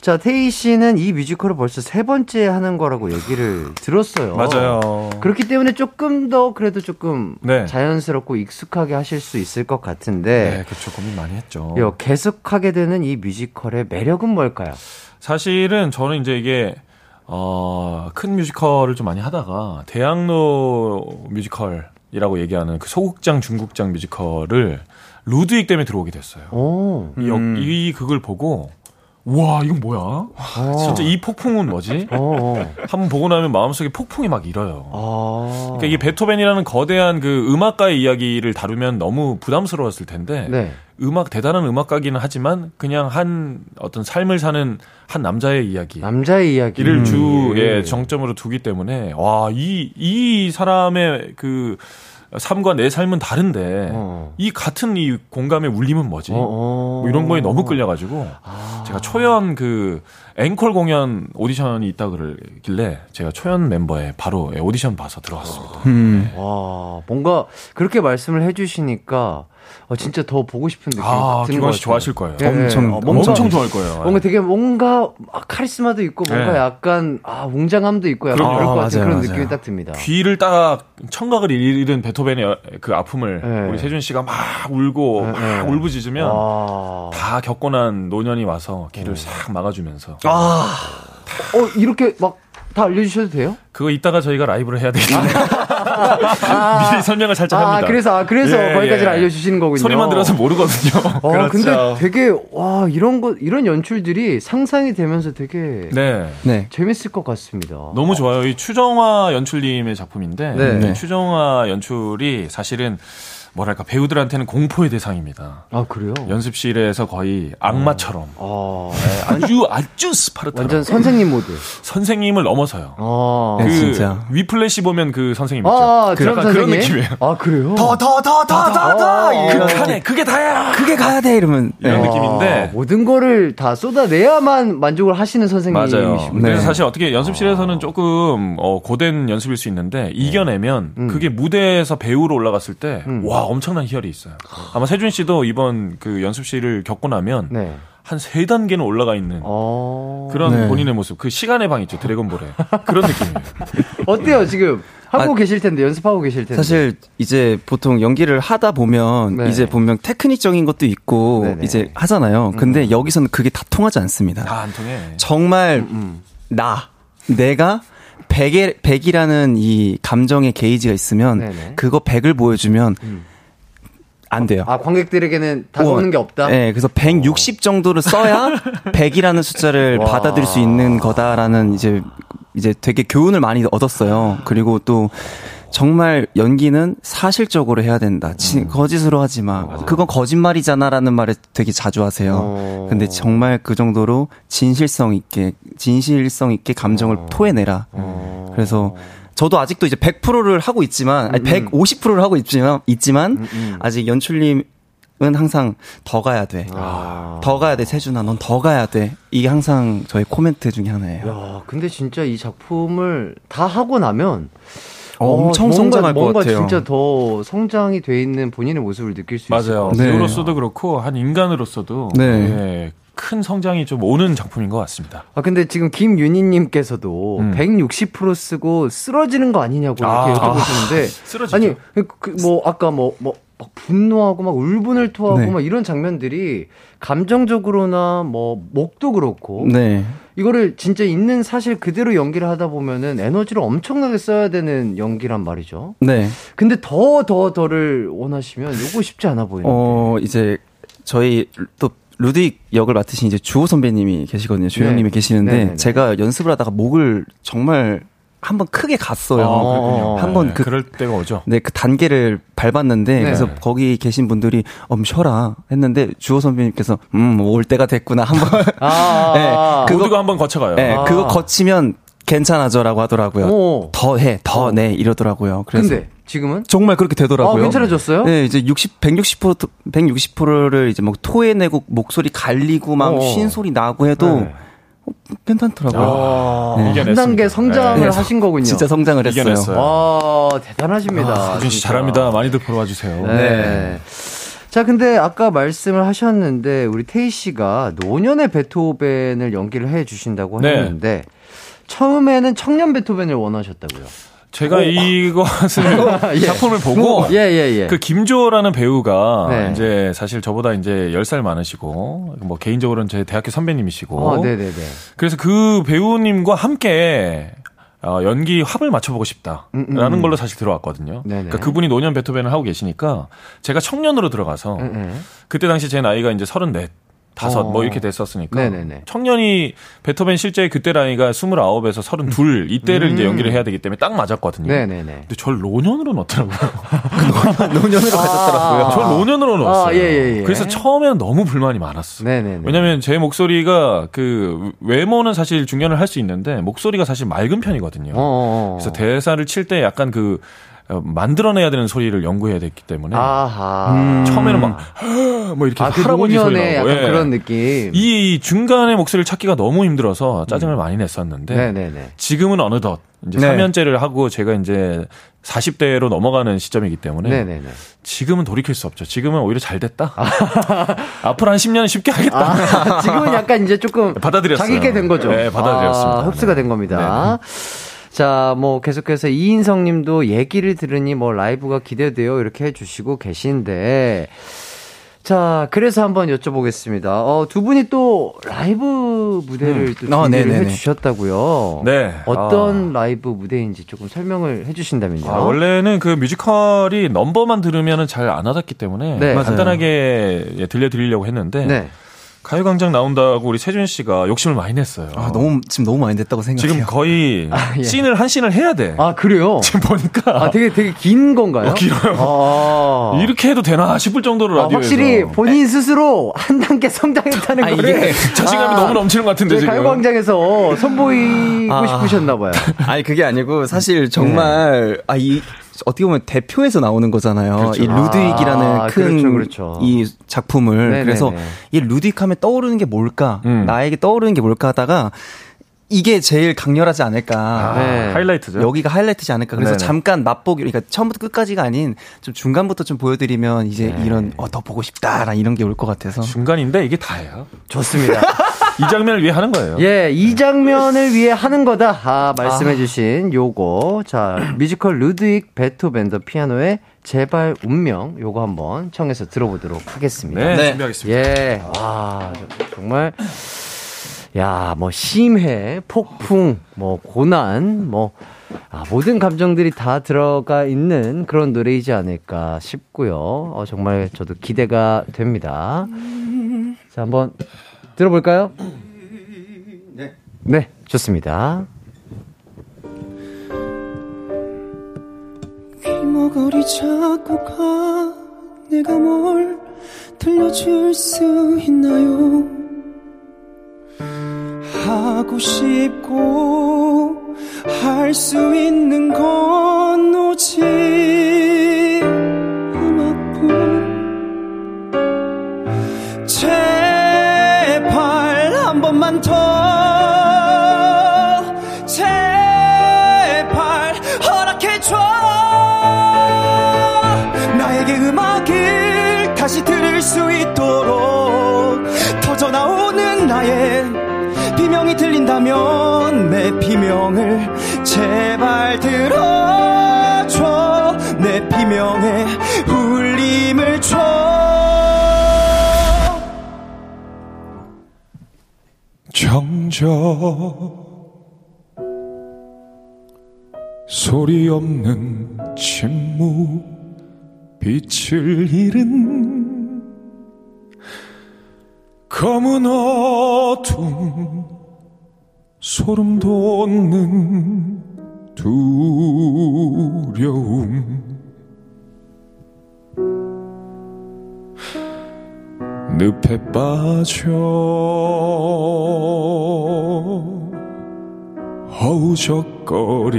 자, 테이 씨는 이 뮤지컬을 벌써 세 번째 하는 거라고 얘기를 들었어요. 맞아요. 그렇기 때문에 조금 더 그래도 조금 네. 자연스럽고 익숙하게 하실 수 있을 것 같은데 네, 그렇죠. 고민 많이 했죠. 요, 계속하게 되는 이 뮤지컬의 매력은 뭘까요? 사실은 저는 이제 이게 어, 큰 뮤지컬을 좀 많이 하다가 대학로 뮤지컬 이라고 얘기하는 그 소극장 중극장 뮤지컬을 루드윅 때문에 들어오게 됐어요. 오. 이, 역- 이 극을 보고 와 이건 뭐야? 진짜 이 폭풍은 뭐지? 어, 어. 한번 보고 나면 마음속에 폭풍이 막 일어요. 아. 그러니까 이게 베토벤이라는 거대한 그 음악가의 이야기를 다루면 너무 부담스러웠을 텐데 네. 음악 대단한 음악가기는 하지만 그냥 한 어떤 삶을 사는 한 남자의 이야기. 남자의 이야기를 이를 주, 예, 정점으로 두기 때문에, 와, 이, 이 사람의 그 삶과 내 삶은 다른데, 어. 이 같은 이 공감의 울림은 뭐지? 어, 어. 뭐 이런 거에 너무 끌려가지고, 아. 제가 초연 그 앵콜 공연 오디션이 있다 그러길래 제가 초연 멤버에 바로 예, 오디션 봐서 들어갔습니다. 음. 와, 뭔가 그렇게 말씀을 해주시니까 어, 진짜 더 보고 싶은 느낌이 아, 드는 것 씨. 좋아하실 거예요. 예, 예. 엄청, 어, 뭔가, 엄청 좋아할 거예요. 뭔가 되게 뭔가 아, 카리스마도 있고 뭔가 네. 약간 아 웅장함도 있고 약간. 그럴 것 아, 같은 맞아요, 그런 맞아요. 느낌이 딱 듭니다. 귀를 딱 청각을 잃은 베토벤의 여- 그 아픔을 네. 우리 세준 씨가 막 울고 네, 막 네. 울부짖으면 아, 다 겪고 난 노년이 와서 귀를 싹 막아주면서 아, 어 이렇게 막 다 알려주셔도 돼요? 그거 이따가 저희가 라이브를 해야 때문에 [laughs] 미리 설명을 살짝 아 합니다. 그래서 아 그래서 예, 거기까지 예. 를 알려주시는 거군요. 소리만 들어서 모르거든요. 어, [laughs] 근데 되게 와 이런 거 이런 연출들이 상상이 되면서 되게 네. 네. 재밌을 것 같습니다. 너무 좋아요. 이 추정화 연출님의 작품인데 네. 이 추정화 연출이 사실은 뭐랄까 배우들한테는 공포의 대상입니다. 아 그래요? 연습실에서 거의 악마처럼 아 아주 아주 스파르타 완전 선생님 모드. 선생님을 넘어서요. 아, 네, 그 진짜. 위플래시 보면 그 선생님 있죠. 아 그 약간 선생님. 그런 느낌이에요. 아 그래요? 더, 더, 더, 더, 더, 더! 극한에 그게 다야. 그게 가야 돼! 이러면. 이런 네. 느낌인데 모든 거를 다 쏟아내야만 만족을 하시는 선생님이시군요. 맞아요. 그래서 네. 사실 어떻게 연습실에서는 조금 어, 고된 연습일 수 있는데 이겨내면 음. 그게 무대에서 배우로 올라갔을 때 음. 와 엄청난 희열이 있어요. 아마 세준 씨도 이번 그 연습실을 겪고 나면 네. 한세 단계는 올라가 있는 어. 그런 네. 본인의 모습, 그 시간의 방 있죠 드래곤볼에 그런 느낌이에요. [laughs] 어때요 지금 하고 아, 계실 텐데 연습하고 계실 텐데. 사실 이제 보통 연기를 하다 보면 네. 이제 분명 테크닉적인 것도 있고 네네. 이제 하잖아요. 근데 여기서는 그게 다 통하지 않습니다. 다 안 통해. 정말 음. 나 내가 100에, 100이라는 이 감정의 게이지가 있으면 네네. 그거 100을 보여주면 음. 안 돼요. 아 관객들에게는 다가오는 게 없다. 네, 그래서 160 정도를 써야 [laughs] 100이라는 숫자를 와. 받아들일 수 있는 거다라는 이제 이제 되게 교훈을 많이 얻었어요. 그리고 또 정말 연기는 사실적으로 해야 된다. 지- 거짓으로 하지 마. 그건 거짓말이잖아라는 말을 되게 자주 하세요. 어. 근데 정말 그 정도로 진실성 있게 진실성 있게 감정을 토해내라. 어. 그래서 저도 아직도 이제 100%를 하고 있지만, 아니, 150%를 하고 있지만, 있지만, 아직 연출님 은 항상 더 가야 돼. 아. 더 가야 돼, 세준아. 넌 더 가야 돼. 이게 항상 저의 코멘트 중에 하나예요. 야, 근데 진짜 이 작품을 다 하고 나면 어, 엄청 뭔가- 성장할 것 뭔가 같아요. 진짜 더 성장이 돼 있는 본인의 모습을 느낄 수것 맞아요. 네. 배우로서도 그렇고 한 인간으로서도 네. 예, 큰 성장이 좀 오는 작품인 것 같습니다. 아 근데 지금 김윤희님께서도 음. 160% 쓰고 쓰러지는 거 아니냐고 이렇게 아. 여쭤보시는데 [laughs] 쓰러지죠. 아니 그 뭐 아까 뭐뭐 막 분노하고 막 울분을 토하고 네. 막 이런 장면들이 감정적으로나 뭐 목도 그렇고 네. 이거를 진짜 있는 사실 그대로 연기를 하다 보면은 에너지를 엄청나게 써야 되는 연기란 말이죠. 네. 근데 더 더 더를 원하시면 요거 쉽지 않아 보이는데. 어, 이제 저희 또 루딕 역을 맡으신 이제 주호 선배님이 계시거든요. 주영님이 네. 계시는데 네네네. 제가 연습을 하다가 목을 정말 한번 크게 갔어요. 어, 한번 네, 그 그럴 때가 오죠. 네, 그 단계를 밟았는데, 네. 그래서 거기 계신 분들이, 엄, 쉬어라. 했는데, 주호 선배님께서, 음, 올 때가 됐구나. 한번. 아, [laughs] 네, 그거- 한번 거쳐가요. 네, 아. 그거 거치면 괜찮아져라고 하더라고요. 오. 더 해, 더 어. 내, 이러더라고요. 그래서. 근데 지금은 정말 그렇게 되더라고요. 아, 괜찮아졌어요? 네, 이제 60, 160%, 160%를 이제 막 토해내고 목소리 갈리고 막 어. 쉰 소리 나고 해도 네. 괜찮더라고요. 아, 네. 한. 단계 성장을 네. 하신 거군요. 진짜 성장을 했어요. 이겨냈어요. 와, 대단하십니다. 세준 씨 진짜. 잘합니다. 많이들 보러 와주세요. 네. 자, 근데 아까 말씀을 하셨는데 우리 테이 씨가 노년의 베토벤을 연기를 해 주신다고 네. 하셨는데 처음에는 청년 베토벤을 원하셨다고요. 제가 이것을 [laughs] 예. 작품을 보고 예, 예, 예. 그 김조라는 배우가 네. 이제 사실 저보다 이제 10살 많으시고 뭐 개인적으로는 제 대학교 선배님이시고 어, 네, 네, 네. 그래서 그 배우님과 함께 어, 연기 합을 맞춰보고 싶다라는 음, 음. 걸로 사실 들어왔거든요. 네네. 그러니까 그분이 노년 베토벤을 하고 계시니까 제가 청년으로 들어가서 음, 음. 그때 당시 제 나이가 이제 34, 다섯 어. 뭐 이렇게 됐었으니까 네네네. 청년이 베토벤 실제 그때 나이가 29에서 32 이때를 이제 연기를 해야 되기 때문에 딱 맞았거든요. 음. 네네네. 근데 저를 [laughs] 노년으로 넣더라고요. 노년으로 가셨더라고요. 저를 노년으로 넣었어요. 아, 예, 예, 예. 그래서 처음에는 너무 불만이 많았어. 네네네. 왜냐면 제 목소리가 그 외모는 사실 중년을 할 수 있는데 목소리가 사실 맑은 편이거든요. 어, 어, 어. 그래서 대사를 칠 때 약간 그 어, 만들어내야 되는 소리를 연구해야 됐기 때문에 아하. 처음에는 막 뭐 이렇게 아, 그 할아버지 소리 나고 약간 예. 그런 느낌. 이 중간의 목소리를 찾기가 너무 힘들어서 짜증을 많이 냈었는데 네네네. 지금은 어느덧 이제 네. 3년째를 하고 제가 이제 40대로 넘어가는 시점이기 때문에 네네네. 지금은 돌이킬 수 없죠. 지금은 오히려 잘 됐다. [laughs] 앞으로 한 10년은 쉽게 하겠다. 아, 지금은 약간 이제 조금 [laughs] 받아들였어요. 자기 있게 된 거죠. 네, 받아들였습니다. 아, 흡수가 된 겁니다. 자, 뭐 계속해서 이인성 님도 얘기를 들으니 뭐 라이브가 기대돼요. 이렇게 해 주시고 계신데 자, 그래서 한번 여쭤보겠습니다. 어, 두 분이 또 라이브 무대를 또 어, 준비를 네네네. 해 주셨다고요. 네. 어떤 라이브 무대인지 조금 설명을 해 주신다면요. 아, 원래는 그 뮤지컬이 넘버만 들으면은 잘안 와닿기 때문에 네. 간단하게 예, 들려드리려고 했는데 네. 가요광장 나온다고 우리 세준 씨가 욕심을 많이 냈어요. 아, 너무 지금 너무 많이 됐다고 생각해요. 지금 거의 [laughs] 예. 씬을 한 씬을 해야 돼. 아, 그래요? 지금 보니까 아, 되게 되게 긴 건가요? 어, 길어요. 아. 이렇게 해도 되나 싶을 정도로 아, 라디오에서 확실히 본인 스스로 한 단계 성장했다는 아, 거를 이게 자신감이 너무 넘치는 것 같은데 저희 지금. 가요광장에서 선보이고 아. 싶으셨나 봐요. 아니 그게 아니고 사실 정말 아이 어떻게 보면 대표에서 나오는 거잖아요. 그렇죠. 이 루드윅이라는 아, 큰이 그렇죠, 그렇죠. 작품을 네네네. 그래서 이 루드윅 하면 떠오르는 게 뭘까? 음. 나에게 떠오르는 게 뭘까 하다가 이게 제일 강렬하지 않을까. 네. 하이라이트죠. 여기가 하이라이트지 않을까. 그래서 네네. 잠깐 맛보기, 그러니까 처음부터 끝까지가 아닌 좀 중간부터 좀 보여드리면 이제 네. 이런 어, 더 보고 싶다라 이런 게 올 것 같아서. 중간인데 이게 다예요. 좋습니다. [laughs] 이 장면을 위해 하는 거예요. 예, 이 장면을 위해 하는 거다. 아, 말씀해주신 요거. 자, 뮤지컬 루드윅 베토벤 더 피아노의 제발 운명. 요거 한번 청해서 들어보도록 하겠습니다. 네, 네. 준비하겠습니다. 예, 와, 저- 정말. 야, 뭐, 심해, 폭풍, 뭐, 고난, 뭐, 아, 모든 감정들이 다 들어가 있는 그런 노래이지 않을까 싶고요. 어, 정말 저도 기대가 됩니다. 자, 한번 들어볼까요? 네. 네, 좋습니다. 귀머거리 잡고 가 내가 뭘 들려줄 수 있나요 하고 싶고 할 수 있는 건 오직 들린다면 내 비명을 제발 들어줘. 내 비명에 울림을 줘. 정적 소리 없는 침묵 빛을 잃은 검은 어둠 소름 돋는 두려움. 늪에 빠져 허우적거리며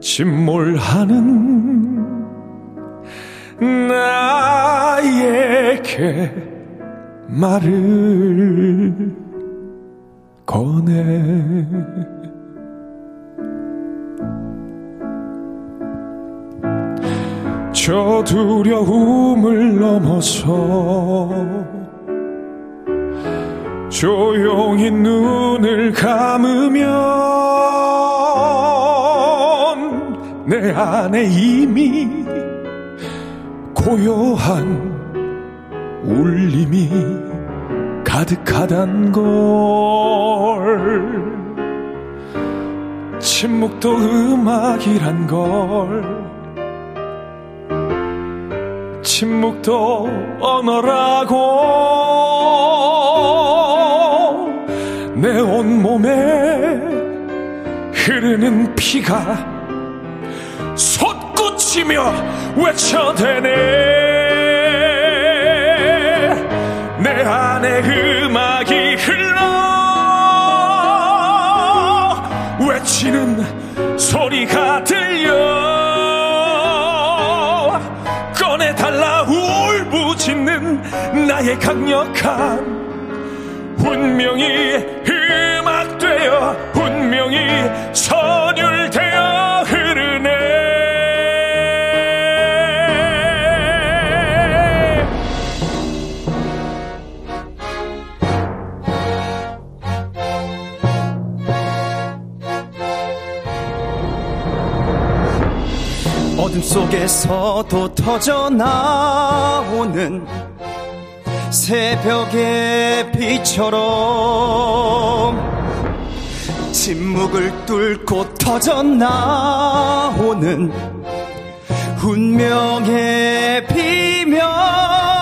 침몰하는 나에게 말을 꺼내 저 두려움을 넘어서 조용히 눈을 감으면 내 안에 이미 고요한 울림이 가득하단 걸. 침묵도 음악이란 걸. 침묵도 언어라고. 내 온몸에 흐르는 피가 솟구치며 외쳐대네 안에 음악이 흘러. 울부짖는 소리가 들려. 꺼내달라 울부짖는 나의 강력한 운명이 음악되어 운명이 선율되 어둠 속에서도 터져 나오는 새벽의 빛처럼 침묵을 뚫고 터져 나오는 운명의 비명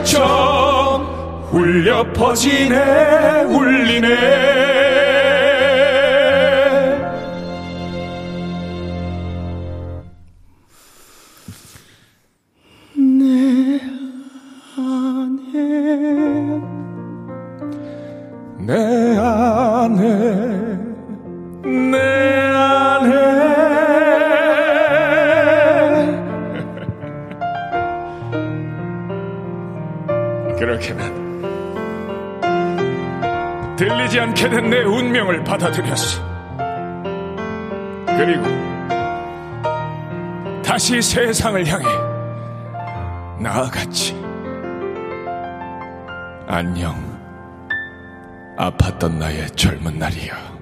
열정 울려 퍼지네 울리네 받아들였어. 그리고 다시 세상을 향해 나아갔지. 안녕. 아팠던 나의 젊은 날이야.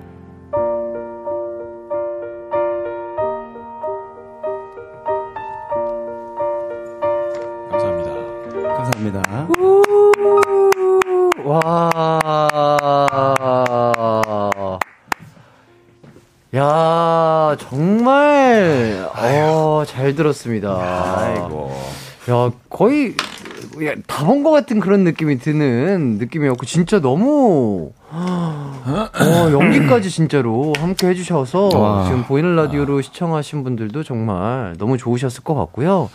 잘 들었습니다. 아이고. 야, 거의, 다 본 것 같은 그런 느낌이 드는 느낌이었고, 진짜 너무, 어, 연기까지 진짜로 함께 해주셔서, 와. 지금 보이는 라디오로 시청하신 분들도 정말 너무 좋으셨을 것 같고요.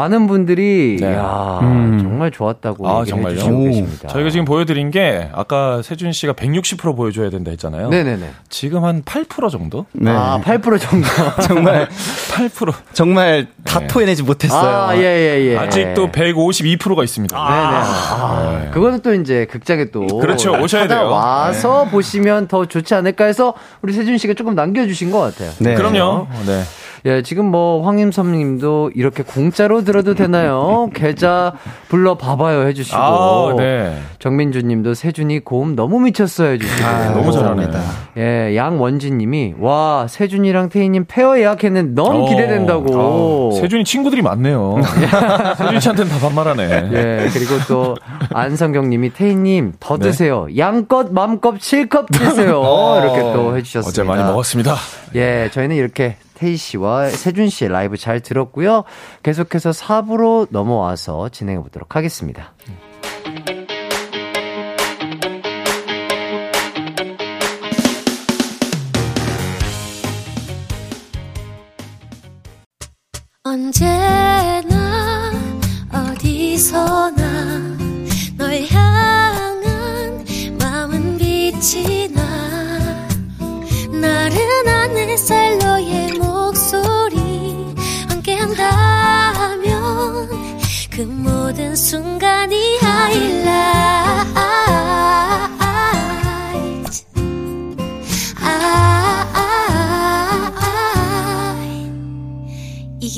많은 분들이, 네. 야, 음. 정말 좋았다고 아, 정말요? 해주시고 오. 계십니다. 저희가 지금 보여드린 게 아까 세준 씨가 160% 보여줘야 된다 했잖아요. 네네네. 지금 한 8% 정도? 네. 아, 8% 정도. [laughs] 정말 8%. 정말 다 네. 토해내지 못했어요. 아, 예, 예, 예. 아직도 152%가 있습니다. 네네. 아, 네. 그거는 또 이제 극장에 또. 그렇죠. 오셔야 돼요. 와서 보시면 더 좋지 않을까 해서 우리 세준 씨가 조금 남겨주신 것 같아요. 네. 그럼요. 네. 예, 지금 뭐 황임섭 님도 이렇게 공짜로 들어도 되나요? 계좌 불러 봐봐요 해주시고. 아, 네. 정민주 님도 세준이 고음 너무 미쳤어요 해주시고. 아, 너무 잘하네. 예, 양원진 님이 와, 세준이랑 태희님 페어 예약했는데 너무 어, 기대된다고. 아, 세준이 [laughs] 친구들이 많네요. 세준 씨한테는 다 반말하네. 예, 그리고 또 안성경 님이 태희님 더 네. 드세요. 양껏 맘껏 실컷 드세요. [laughs] 이렇게 또 해주셨습니다. 어제 많이 먹었습니다. 예, 저희는 이렇게 태희 씨와 세준 씨의 라이브 잘 들었고요. 계속해서 4부로 넘어와서 진행해 보도록 하겠습니다. 언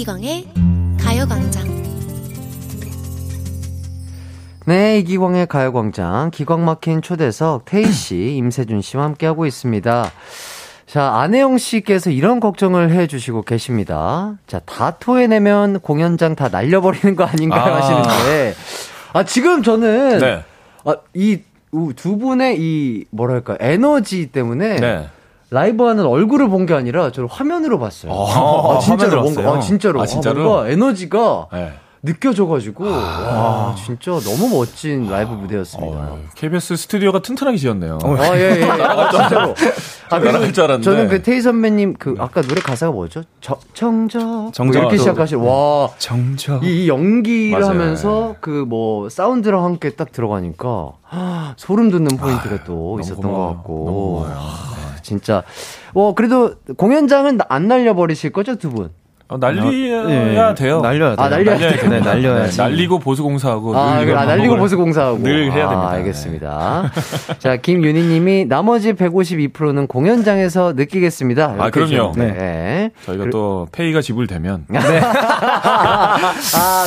이기광의 가요광장 네, 이기광의 가요광장, 기광 막힌 초대석, 태희 씨, [clears throat] 임세준 씨와 함께하고 있습니다. 자, 안혜영 씨께서 이런 걱정을 해 주시고 계십니다. 자, 다 토해내면 공연장 다 날려버리는 거 아닌가요? 아. 하시는데. 아, 지금 저는, 네. 아, 이 두 분의 이, 뭐랄까, 에너지 때문에, 네. 라이브 하는 얼굴을 본 게 아니라 저를 화면으로 봤어요. 아, 아, 진짜로 화면으로 뭔가? 아, 진짜로 아, 진짜로? 아, 뭔가 에너지가 네. 느껴져가지고 와 진짜 너무 멋진 라이브 무대였습니다. 어, KBS 스튜디오가 튼튼하게 지었네요. 아, 예, 예. [laughs] 아, 진짜로. 아, 날아갈 줄 알았는데. 저는 그 테이 선배님 그 아까 노래 가사가 뭐죠? 저, 정적. 정적. 이렇게 시작하시 와. 정적. 이, 이 연기를 맞아요. 하면서 그 뭐 사운드랑 함께 딱 들어가니까 하, 소름 돋는 포인트가 또 있었던 고마워요. 것 같고. 아, 진짜. 뭐 그래도 공연장은 안 날려버리실 거죠 두 분? 어, 날려야 예, 돼요. 날려야 돼요. 아, 날려야 날려야 돼요. 네, 날려야지. 날리고 보수공사하고 아, 아, 날리고 반복을 보수 공사하고. 늘 해야 됩니다. 아, 알겠습니다. 자, 김윤희 님이 나머지 152%는 공연장에서 느끼겠습니다. 아, 그럼요. 해주셨는데, 네. 저희가 또 페이가 지불되면 [laughs] 아,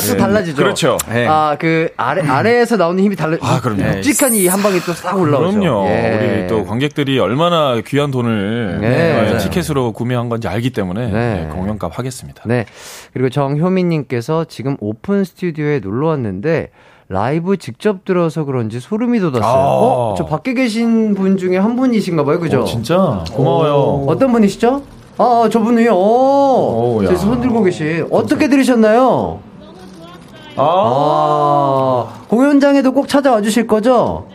또 네. 달라지죠. 그렇죠. 네. 아, 그 아래 아래에서 나오는 힘이 달라. 아, 그럼요. 묵직한 이 한 방이 또싹 올라오죠. 그럼요. 예. 우리 또 관객들이 얼마나 귀한 돈을 네, 네. 티켓으로 구매한 건지 알기 때문에 네. 네, 공연값 하겠습니다. 네. 그리고 정효민님께서 지금 오픈 스튜디오에 놀러 왔는데 라이브 직접 들어서 그런지 소름이 돋았어요. 아. 어? 저 밖에 계신 분 중에 한 분이신가 봐요. 그죠? 어, 진짜 고마워요. 어떤 분이시죠? 아, 저분이요. 오, 오, 야. 저손 들고 계신. 어떻게 들으셨나요? 아, 공연장에도 꼭 찾아와 주실 거죠?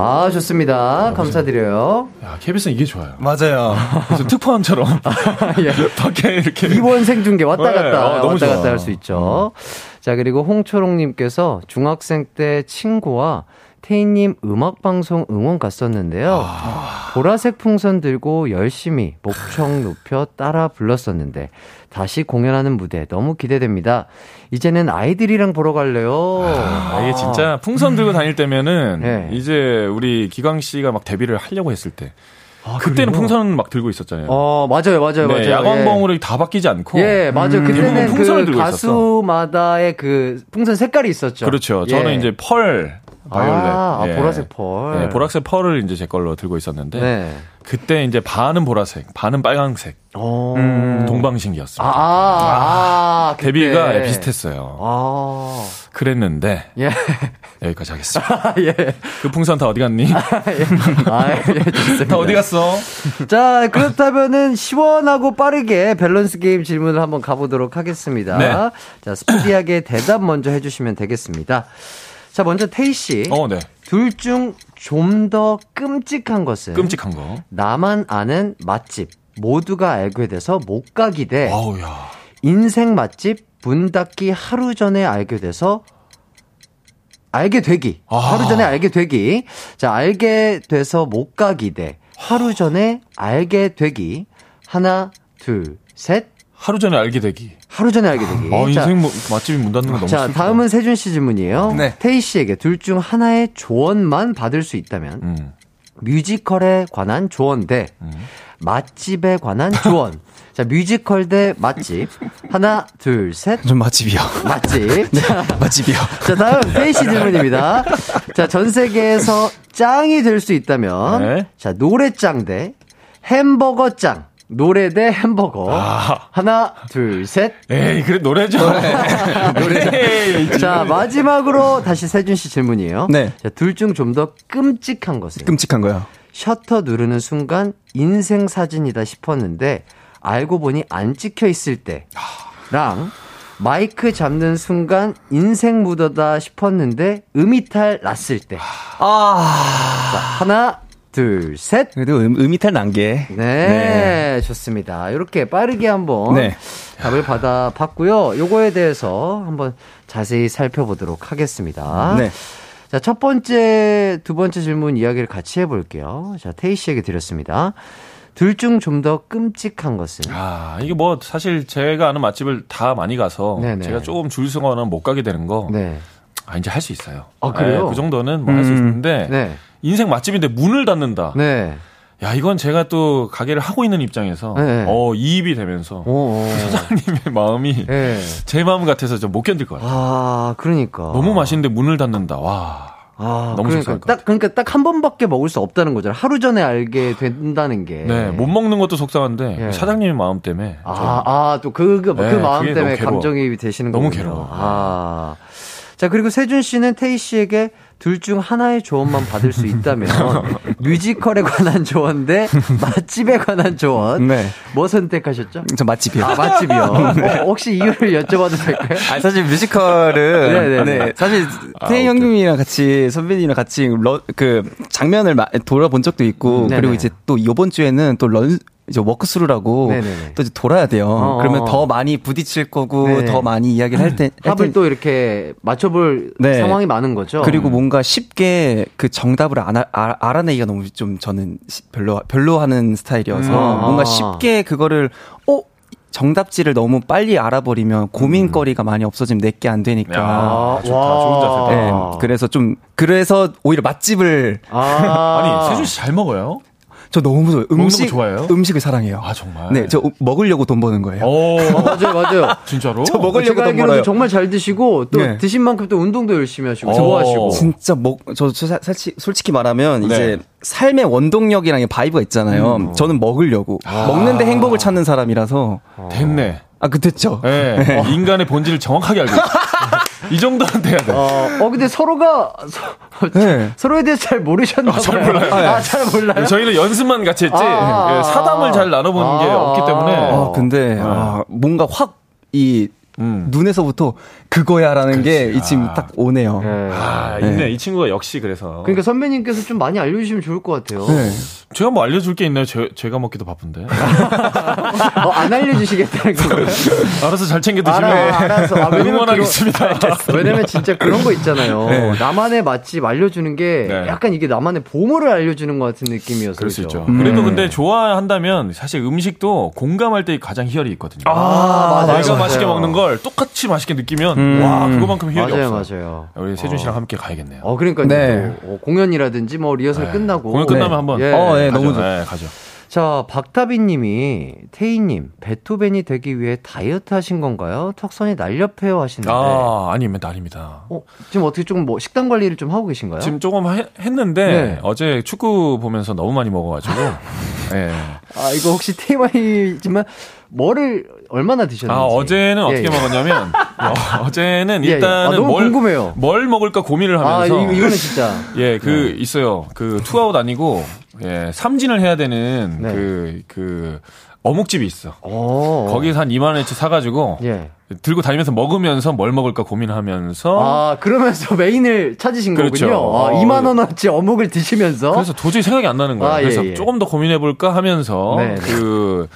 아, 좋습니다. 감사드려요. 야, KBS는 이게 좋아요. 맞아요. 무슨 특파원처럼 [laughs] 예. [laughs] 밖에 이렇게 이원 생 중계 왔다 네, 갔다 아, 너무 왔다 좋아. 갔다 할 수 있죠. 자 그리고 홍초롱님께서 중학생 때 친구와 태희님 음악 방송 응원 갔었는데요. 아. 보라색 풍선 들고 열심히 목청 높여 따라 불렀었는데 다시 공연하는 무대 너무 기대됩니다. 이제는 아이들이랑 보러 갈래요. 아, 이게 진짜 풍선 들고 다닐 때면은 네. 이제 우리 기광 씨가 막 데뷔를 하려고 했을 때 아, 그때는? 풍선 막 들고 있었잖아요. 어 맞아요 맞아요 네, 맞아요. 야광봉으로 다 바뀌지 않고 예, 맞아요. 음, 그때는 풍선을 그 들고 있었어. 가수마다의 그 풍선 색깔이 있었죠. 그렇죠. 예. 저는 이제 펄 바이올렛. 아, 아, 예. 보라색 펄. 네, 보라색 펄을 이제 제 걸로 들고 있었는데 네. 그때 이제 반은 보라색, 반은 빨강색. 어. 음, 동방신기였습니다. 아, 아, 아. 데뷔가 예, 비슷했어요. 아. 그랬는데 예. 여기까지 하겠습니다. [laughs] 예. 그 풍선 다 어디 갔니? 아, 예, 좋습니다. 다 어디 갔어? 자, 그렇다면은 시원하고 빠르게 밸런스 게임 질문을 한번 가보도록 하겠습니다. 네. 자, 스피디하게 대답 먼저 해주시면 되겠습니다. 자, 먼저 태희 씨. 어, 네. 둘 중 좀 더 끔찍한 것은 끔찍한 거. 나만 아는 맛집 모두가 알게 돼서 못 가기 대 아우 야. 인생 맛집 문 닫기 하루 전에 알게 돼서 알게 되기. 아. 하루 전에 알게 되기. 자, 알게 돼서 못 가기 대 하루 전에 알게 되기. 하나, 둘, 셋. 하루 전에 알게 되기. 하루 전에 알게 되기. 아, 자, 인생 뭐, 맛집이 문 닫는 거 너무 자, 슬프다. 다음은 세준 씨 질문이에요. 네. 태희 씨에게 둘 중 하나의 조언만 받을 수 있다면 음. 뮤지컬에 관한 조언 대 음. 맛집에 관한 조언. [laughs] 자, 뮤지컬 대 맛집. 하나, 둘, 셋. 좀 맛집이요. 맛집. 자, [laughs] 맛집이요. 자, 다음 테이 씨 질문입니다. 자, 전 세계에서 짱이 될 수 있다면 네. 자, 노래짱 대 햄버거 짱. 노래 대 햄버거. 아. 하나, 둘, 셋. 에이, 그래 노래죠. [laughs] 노래. 자, 마지막으로 다시 세준 씨 질문이에요. 네. 자, 둘 중 좀 더 끔찍한 것은 끔찍한 거요. 셔터 누르는 순간 인생 사진이다 싶었는데 알고 보니 안 찍혀 있을 때랑 마이크 잡는 순간 인생 무더다 싶었는데 음이탈 났을 때. 아. 자, 하나, 둘, 셋. 그래도 음, 음이탈 난 게. 네, 좋습니다. 이렇게 빠르게 한번 네. 답을 받아 봤고요. 요거에 대해서 한번 자세히 살펴보도록 하겠습니다. 네. 자, 첫 번째, 두 번째 질문 이야기를 같이 해볼게요. 자, 테이 씨에게 드렸습니다. 둘 중 좀 더 끔찍한 것은? 아, 이게 뭐 사실 제가 아는 맛집을 다 많이 가서 네네. 제가 조금 줄 서거나 못 가게 되는 거. 네. 아, 이제 할 수 있어요. 아, 그래요? 네, 그 정도는 뭐 할수 음. 있는데 네. 인생 맛집인데 문을 닫는다. 네. 야, 이건 제가 또 가게를 하고 있는 입장에서 네. 어, 이입이 되면서 오, 오. 사장님의 마음이 네. 제 마음 같아서 좀 못 견딜 것 같아요. 아, 그러니까. 너무 맛있는데 문을 닫는다. 와. 아, 너무 그러니까 딱 그러니까 딱 한 번밖에 먹을 수 없다는 거잖아요. 하루 전에 알게 된다는 게. 네, 못 먹는 것도 속상한데 예. 사장님의 마음 때문에 아, 아, 또 그, 그, 그 네, 마음 때문에 너무. 감정이입이 되시는 너무 거군요. 괴로워. 아. 자, 그리고 세준 씨는 태희 씨에게 둘 중 하나의 조언만 받을 수 있다면 [laughs] 뮤지컬에 관한 조언 대 맛집에 관한 조언. 네. 뭐 선택하셨죠? 저 맛집이요. 아, 맛집이요. [laughs] 어, 혹시 이유를 여쭤봐도 될까요? 아니, 사실 뮤지컬은, 네네네. [laughs] 네, 사실, 테이 형님이랑 같이, 선배님이랑 같이, 러, 그, 장면을 마- 돌아본 적도 있고, 네네. 그리고 이제 또 이번 주에는 또 run, 이제 워크스루라고 네네네. 또 이제 돌아야 돼요. 어. 그러면 더 많이 부딪힐 거고, 네. 더 많이 이야기를 할 때, 할 합을 텐- 또 이렇게 맞춰볼 네. 상황이 많은 거죠. 그리고 뭔가 쉽게 그 정답을 안, 아, 알- 알아내기가 너무 좀 저는 시- 별로, 별로 하는 스타일이어서 음. 뭔가 아. 쉽게 그거를, 어? 정답지를 너무 빨리 알아버리면 고민거리가 많이 없어지면 내게 안 되니까. 아, 좋다. 와. 좋은 자세다. 네, 그래서 좀 그래서 오히려 맛집을 아. [laughs] 아니, 세준 씨 잘 먹어요? 저 너무 좋아요. 먹는 음식 거 좋아해요? 음식을 사랑해요. 아, 정말? 네, 저 먹으려고 돈 버는 거예요. 오, 어, [laughs] 맞아요, 맞아요. 진짜로? 저 먹으려고 제가 돈 벌어요. 정말 잘 드시고 또 네. 드신 만큼 또 운동도 열심히 하시고 어. 좋아하시고. 진짜 먹, 저, 저 사- 솔직히, 솔직히 말하면 네. 이제 삶의 원동력이랑 vibe가 있잖아요. 저는 먹으려고. 먹는데 행복을 찾는 사람이라서. 됐네. 아, 그 됐죠. 네. 인간의 본질을 정확하게 알고 있어. [laughs] 이 정도는 돼야 돼. 어, 어, 근데 서로가 서, 네. 서로에 대해서 잘 모르셨나 봐요. 잘 몰라요. 아, 잘 몰라요. 저희는 연습만 같이 했지 아, 예, 사담을 잘 나눠본 게 아, 없기 때문에 아, 근데, 아, 뭔가 확, 이, 음. 눈에서부터 그거야라는 게 이 지금 아. 딱 오네요. 네. 아, 있네. 이 친구가 역시 그래서. 그러니까 선배님께서 좀 많이 알려주시면 좋을 것 같아요. 네. 제가 뭐 알려줄 게 있나요? 제, 제가 먹기도 바쁜데. [laughs] 어, 안 알려주시겠다는 [laughs] 거예요. 알아서 잘 챙겨 드시면 알아, 알아서. 아, 왜냐면 응원하겠습니다. [laughs] 왜냐면 진짜 그런 거 있잖아요. 네. 나만의 맛집 알려주는 게 네. 약간 이게 나만의 보물을 알려주는 것 같은 느낌이어서. 그럴 수 그죠? 있죠. 그래도 근데 좋아한다면 사실 음식도 공감할 때 가장 희열이 있거든요. 아, 맞아요, 내가 맞아요. 맛있게 먹는 걸 똑같이 맛있게 느끼면 음. 와 그거만큼 희열이 맞아요, 없어. 맞아요. 우리 세준 씨랑 함께 가야겠네요. 어, 그러니까 네. 또 공연이라든지 뭐 리허설 네. 끝나고 공연 끝나면 네. 한번 예. 어, 예, 가죠. 너무 좋- 네, 가죠. 자, 박다빈님이 테이님 베토벤이 되기 위해 다이어트 하신 건가요? 턱선이 날렵해요 하시는데. 아 아닙니다, 아닙니다. 어, 지금 어떻게 조금 뭐 식단 관리를 좀 하고 계신가요? 지금 조금 해- 했는데 네. 어제 축구 보면서 너무 많이 먹어가지고. 예. [laughs] 아 이거 혹시 TMI지만 뭐를 얼마나 드셨는지. 아 어제는 예, 어떻게 예. 먹었냐면 [laughs] 어, 제는 예, 예. 일단은 아, 뭘, 궁금해요. 뭘 먹을까 고민을 아 하면서 이거, 이거는 진짜. [laughs] 예, 그 있어요. 그 투아웃 아니고 예, 삼진을 해야 되는 네. 그그 어묵집이 있어. 어. 거기서 한 2만 원어치 사 가지고 예. 들고 다니면서 먹으면서 뭘 먹을까 고민하면서 아 그러면서 메인을 찾으신 그렇죠. 거군요. 아, 어. 2만 원어치 어묵을 드시면서. 그래서 도저히 생각이 안 나는 거예요. 아, 예, 그래서 예. 조금 더 고민해 볼까 하면서 네, 네. 그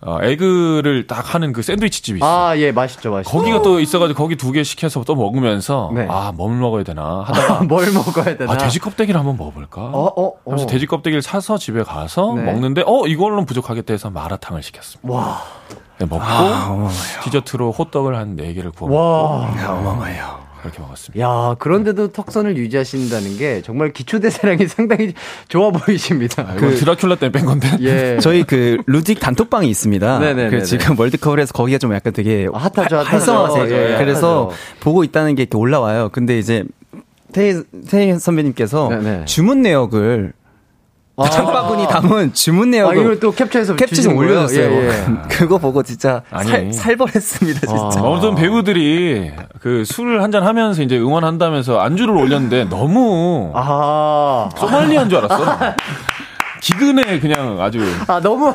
어, 에그를 딱 하는 그 샌드위치 집이 있어. 요 아 예 맛있죠 맛있죠. 거기가 또 있어가지고 거기 두 개 시켜서 또 먹으면서 네. 아 뭘 먹어야 되나 하다가 뭘 먹어야 되나. 아 돼지 껍데기를 한번 먹어볼까? 어, 어, 어. 그래서 돼지 껍데기를 사서 집에 가서 네. 먹는데 어 이걸로는 부족하겠다 해서 마라탕을 시켰습니다. 와. 네, 먹고 디저트로 호떡을 한 4개를 구워 와. 어마어마해요. 그렇게 먹었습니다. 야, 그런데도 턱선을 유지하신다는 게 정말 기초 대사량이 [laughs] 상당히 좋아 보이십니다. 아, 이건 드라큘라 때문에 뺀 건데. 예. 저희 그 루딕 단톡방이 있습니다. 네네네네. 그 지금 월드컵을 해서 거기가 좀 약간 되게 아, 핫하죠, 활- 핫하죠. 활성화세요. 예, 예, 그래서 핫하죠. 보고 있다는 게 이렇게 올라와요. 근데 이제 태희, 태희 선배님께서 네네. 주문 내역을 장바구니 담은 주문 아, 내역을 이걸 또 캡처해서 캡처 좀? 올려줬어요. 예, 예. [laughs] 그거 보고 진짜 아니. 살, 살벌했습니다, 진짜. 아. 어떤 배우들이 그 술을 한잔 하면서 이제 응원한다면서 안주를 올렸는데 너무 아. 소말리아인 줄 알았어. [laughs] 기근에 그냥 아주 아, 너무,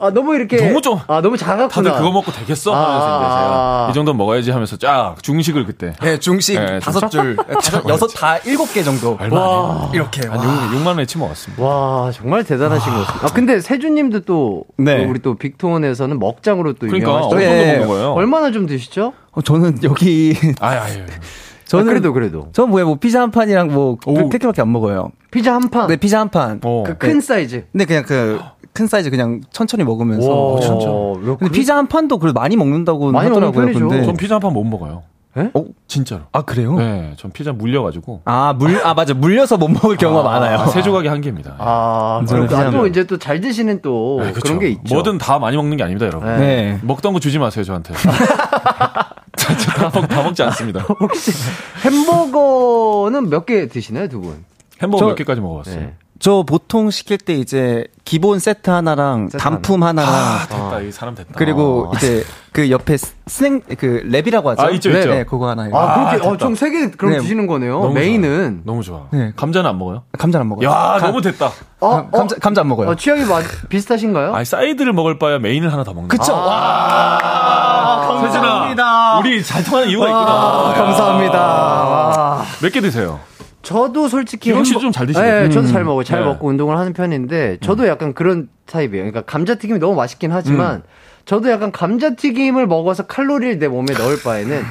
아, 너무 이렇게. 너무 좀- 아, 너무 작았구나. 다들 그거 먹고 되겠어 하면서 아, 이제 아. 제가 이 정도 먹어야지 하면서 쫙 중식을 그때 네, 중식 네, 다섯 줄, [laughs] 다섯, 여섯 다 일곱 개 정도. 얼마. 이렇게. 한 6, 만 원치 먹었습니다. 와, 정말 대단하신 것 같습니다. 아, 근데 세준님도 또, 네. 또 우리 또 빅톤에서는 먹짱으로 또 그러니까 유명하시죠. 거 예. 먹는 거예요? 얼마나 좀 드시죠? 어, 저는 여기 아유, 아유. [laughs] 저는 아, 그래도, 그래도. 저 뭐야 뭐 피자 한 판이랑 뭐 오. 그렇게밖에 안 먹어요. 피자 한 판. 네 피자 한 판. 어. 그 큰 사이즈. 근데 그냥 그 [gasps] 큰 사이즈 그냥 천천히 먹으면서. 와, 진짜. 야, 근데 피자 한 판도 그래도 많이 먹는다고 많이 먹는 하더라고요. 편이죠. 근데 전 피자 한 판 못 먹어요. 예? 어? 진짜로. 아 그래요? 네, 전 피자 물려가지고 아 물 아 맞아 물려서 못 먹을 경우가 많아요. 아, 세 조각이 한 개입니다. 아, 저는 그렇구나. 피자 또한 이제 또 잘 드시는 또 네, 그런. 게 있죠. 뭐든 다 많이 먹는 게 아닙니다, 여러분. 네. 네. 먹던 거 주지 마세요, 저한테. [laughs] 다, 먹, 다 먹지 않습니다. 혹시 햄버거는 몇 개 드시나요, 두 분? 햄버거 저- 몇 개까지 먹어봤어요? 네. 저 보통 시킬 때 이제 기본 세트 하나랑 세트 단품 하나랑 아, 됐다. 이 사람 됐다. 그리고 이제 그 옆에 스낵 그 랩이라고 하죠. 아, 있죠, 네, 있죠. 네, 그거 하나. 아, 그렇게, 됐다. 어, 총 세 개 그럼 네. 드시는 거네요. 너무 main은. 너무 좋아. 네. 감자는 안 먹어요? 감자 안 먹어요. 야, 감- 너무 됐다. 어, 감- 감자 감자 안 먹어요. 어, 취향이 맞, 비슷하신가요? 아니, 사이드를 먹을 바에 main을 하나 더 먹는 그쵸. 와. 감사합니다. 우리 잘 통하는 이유가 아, 있구나. 감사합니다. 와. 몇개 드세요? 저도 솔직히 기광 씨도 좀잘 드시네요. 네, 저도 음. 잘 먹어요. 잘 네. 먹고 운동을 하는 편인데 저도 약간 그런 타입이에요. 그러니까 감자튀김이 너무 맛있긴 하지만 저도 약간 감자튀김을 먹어서 칼로리를 내 몸에 넣을 바에는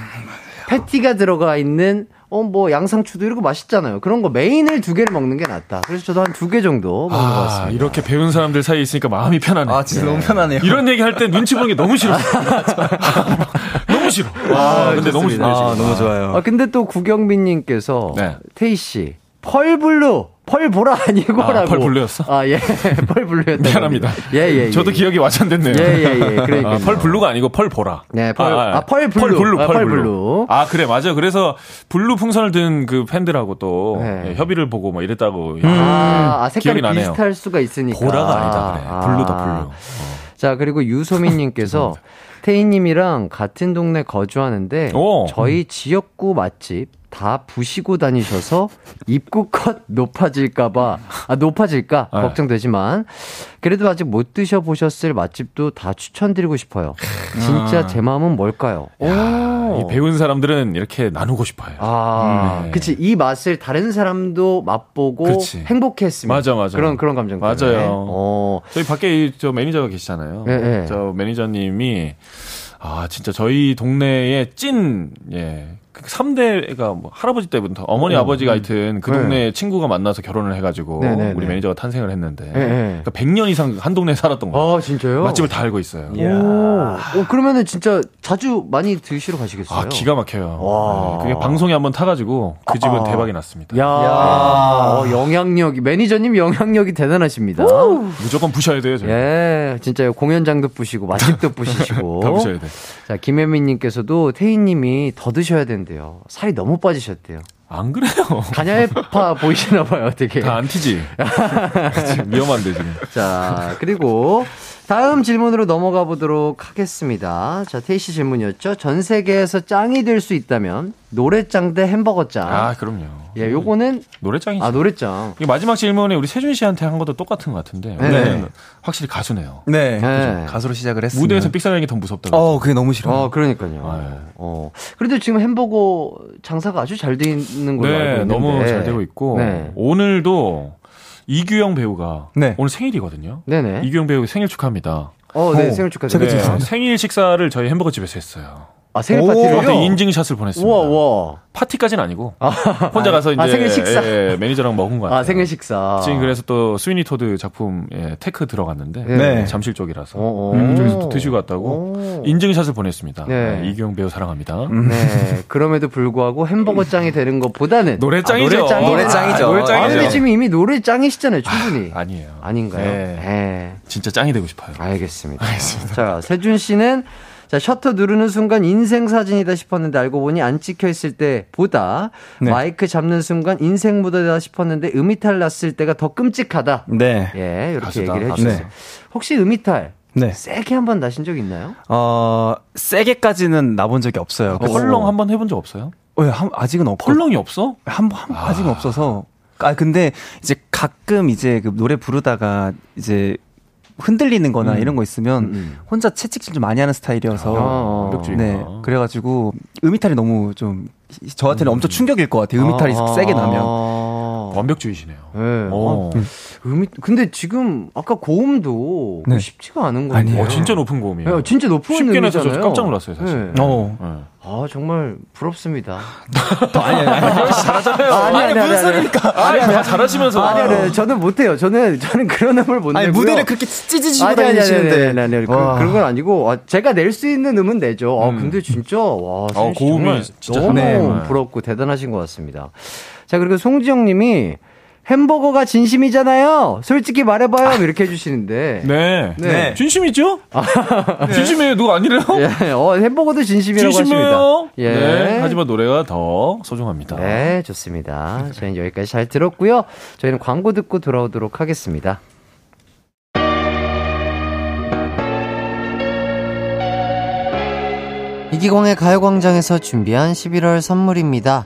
패티가 들어가 있는 어 뭐 양상추도 이런 거 맛있잖아요. 그런 거 main을 두 개를 먹는 게 낫다. 그래서 저도 한 두 개 정도 먹는 것 아, 같습니다. 이렇게 배운 사람들 사이에 있으니까 마음이 편하네. 아, 진짜 너무 편하네요. 이런 얘기 할 때 눈치 보는 게 너무 싫어. [laughs] 너무 싫어. 아, 근데 너무 좋습니다. 좋네요. 아. 너무 좋아요. 아 근데 또 구경민님께서 네. 테이 씨 pearl blue 펄보라 아니고라고. 아, pearl blue였어? 아 예, [laughs] pearl blue였다. 미안합니다. 예 예. 예, 저도 예. 기억이 와전됐네요. 예, 예, 예. 그러니까요. 아, pearl blue가 아니고 펄 보라. 네, 펄- 아, pearl blue. Pearl blue, 아, pearl pearl blue. Blue. 아, 그래, 맞아요. 그래서 blue 풍선을 든 그 팬들하고 또 네. 예, 협의를 보고 뭐 이랬다고. 아, 아, 색깔이 나네요. 비슷할 수가 있으니까. 보라가 아니다, 그래. 아. Blue다, blue. 자, 그리고 유소민님께서 태희님이랑 같은 동네 거주하는데 오. 저희 지역구 맛집 다 부시고 다니셔서 입구 컷 높아질까봐 아 높아질까 네. 걱정되지만 그래도 아직 못 드셔보셨을 맛집도 다 추천드리고 싶어요. 진짜 제 마음은 뭘까요? 오. 아. 이 배운 사람들은 이렇게 나누고 싶어요. 아, 네. 그치. 이 맛을 다른 사람도 맛보고 그치. 행복했으면. 맞아, 맞아. 그런, 그런 감정. 때문에. 맞아요. 어, 저희 밖에 이- 저 매니저가 계시잖아요. 네, 네. 저 매니저님이 아 진짜 저희 동네에 찐 예. 3대가 뭐 할아버지 때부터 어머니 어, 아버지가 하여튼 그 네. 동네 친구가 만나서 결혼을 해가지고 네, 네, 우리 네. 매니저가 탄생을 했는데 네, 네. 그러니까 100년 이상 한 동네에 살았던 거예요. 아, 진짜요? 맛집을 다 알고 있어요. 오, 어, 그러면은 진짜 자주 많이 드시러 가시겠어요? 아 기가 막혀요. 와. 네, 그게 방송에 한번 타가지고 그 집은 아. 대박이 났습니다. 야, 어, 영향력이, 매니저님 영향력이 대단하십니다. 무조건 부셔야 돼요. 저희. 예, 진짜요. 공연장도 부시고, 맛집도 [laughs] 부시시고. 다 부셔야 돼. 자, 김혜민님께서도 태희님이 더 드셔야 된 대요. 살이 너무 빠지셨대요. 안 그래요? [laughs] 간혈파 보이시나 봐요, 되게. 다 안 튀지. [laughs] [laughs] 그치, 위험한데 지금. 자, 그리고 다음 질문으로 넘어가 보도록 하겠습니다. 자, 테이 씨 질문이었죠. 전 세계에서 짱이 될 수 있다면 노래짱 대 햄버거짱. 아 그럼요. 예, 요거는 노래짱이죠. 아, 노래짱. 이게 마지막 질문에 우리 세준 씨한테 한 것도 똑같은 것 같은데 네. 확실히 가수네요. 네. 네. 가수로 시작을 했습니다. 무대에서 삑사리는 게 더 무섭다고. 어, 그게 너무 싫어. 어, 그러니까요. 네. 어. 그래도 지금 햄버거 장사가 아주 잘 돼 있는 걸로 알고 네, 있는데. 너무 잘 되고 있고 네. 오늘도 이규영 배우가 네. 오늘 생일이거든요. 네네. 이규영 배우 생일 축하합니다. 어, 네, 오, 생일 축하드립니다. 네, 생일 식사를 저희 햄버거 집에서 했어요. 아, 생일? 저한테 인증샷을 보냈습니다. 우와, 우와. 파티까지는 아니고 [laughs] 혼자 가서 이제 아, 생일 식사. 예, 매니저랑 먹은 거 같아요. 아, 생일 식사. 지금 그래서 또 스위니 토드 작품 예, tech 들어갔는데 네. 잠실 쪽이라서 어, 어. 음, 그쪽에서 또 드시고 갔다고 오. 인증샷을 보냈습니다. 네. 네, 이규영 배우 사랑합니다. 네. 그럼에도 불구하고 햄버거 짱이 되는 것보다는 [laughs] 노래짱이죠. 아, 노래짱이- 노래짱이죠. 아, 노래짱이죠. 근데 지금 이미 노래짱이시잖아요, 충분히. 아, 아니에요. 아닌가요? 네. 네. 진짜 짱이 되고 싶어요. 알겠습니다. 자, 세준 씨는 자, 셔터 누르는 순간 인생 사진이다 싶었는데 알고 보니 안 찍혀 있을 때보다 네. 마이크 잡는 순간 인생 무대다 싶었는데 음이탈 났을 때가 더 끔찍하다. 네. 예, 이렇게 가수다, 얘기를. 해주셨어요. 혹시 음이탈 네. 세게 한 번 나신 적 있나요? 어, 세게까지는 나본 적이 없어요. 펄렁 한 번 해본 적 없어요? 어, 예, 한, 아직은 없고. 펄렁이 없어? 한, 한, 아직은 없어서. 아, 근데 이제 가끔 이제 그 노래 부르다가 이제 흔들리는 거나 이런 거 있으면 음. 혼자 채찍질 좀 많이 하는 스타일이어서. 아. 네. 그래가지고 음이탈이 너무 좀 저한테는 엄청 충격일 것 같아요. 음이탈이 아, 세게 나면. 아. 완벽주의시네요. 네. 어. 아, 음이 근데 지금 아까 고음도 네. 쉽지가 않은 건데. 아니에요. 어, 진짜 높은 고음이에요. 네, 진짜 높은 쉽게 내서. 깜짝 놀랐어요, 사실. 네. 어. 네. 아 정말 부럽습니다. 아니, 아니. 잘하잖아요. 아니, 아니, 아니, 아니. 아니, 다 잘하시면서. 아니, 아니, 저는 못해요. 저는, 저는 그런 음을 못 아니, 내고요. 무대를 그렇게 찢으시고 다니시는데. 아니, 아니, 아니, 그, 와. 그런 건 아니고, 아, 제가 낼 수 있는 음은 내죠. 아, 근데 진짜, 와, 어, 고음이 진짜 너무. 부럽고 대단하신 것 같습니다. 자, 그리고 송지영 님이 햄버거가 진심이잖아요. 솔직히 말해봐요. 이렇게 해주시는데. 네. 네. 진심이죠? [laughs] 진심이에요. 누가 아니래요? 예, 어, 햄버거도 진심이라고 진심이에요. 하십니다. 예. 네. 하지만 노래가 더 소중합니다. 네, 좋습니다. 저희는 여기까지 잘 들었고요. 저희는 광고 듣고 돌아오도록 하겠습니다. 이기광의 가요광장에서 준비한 11월 선물입니다.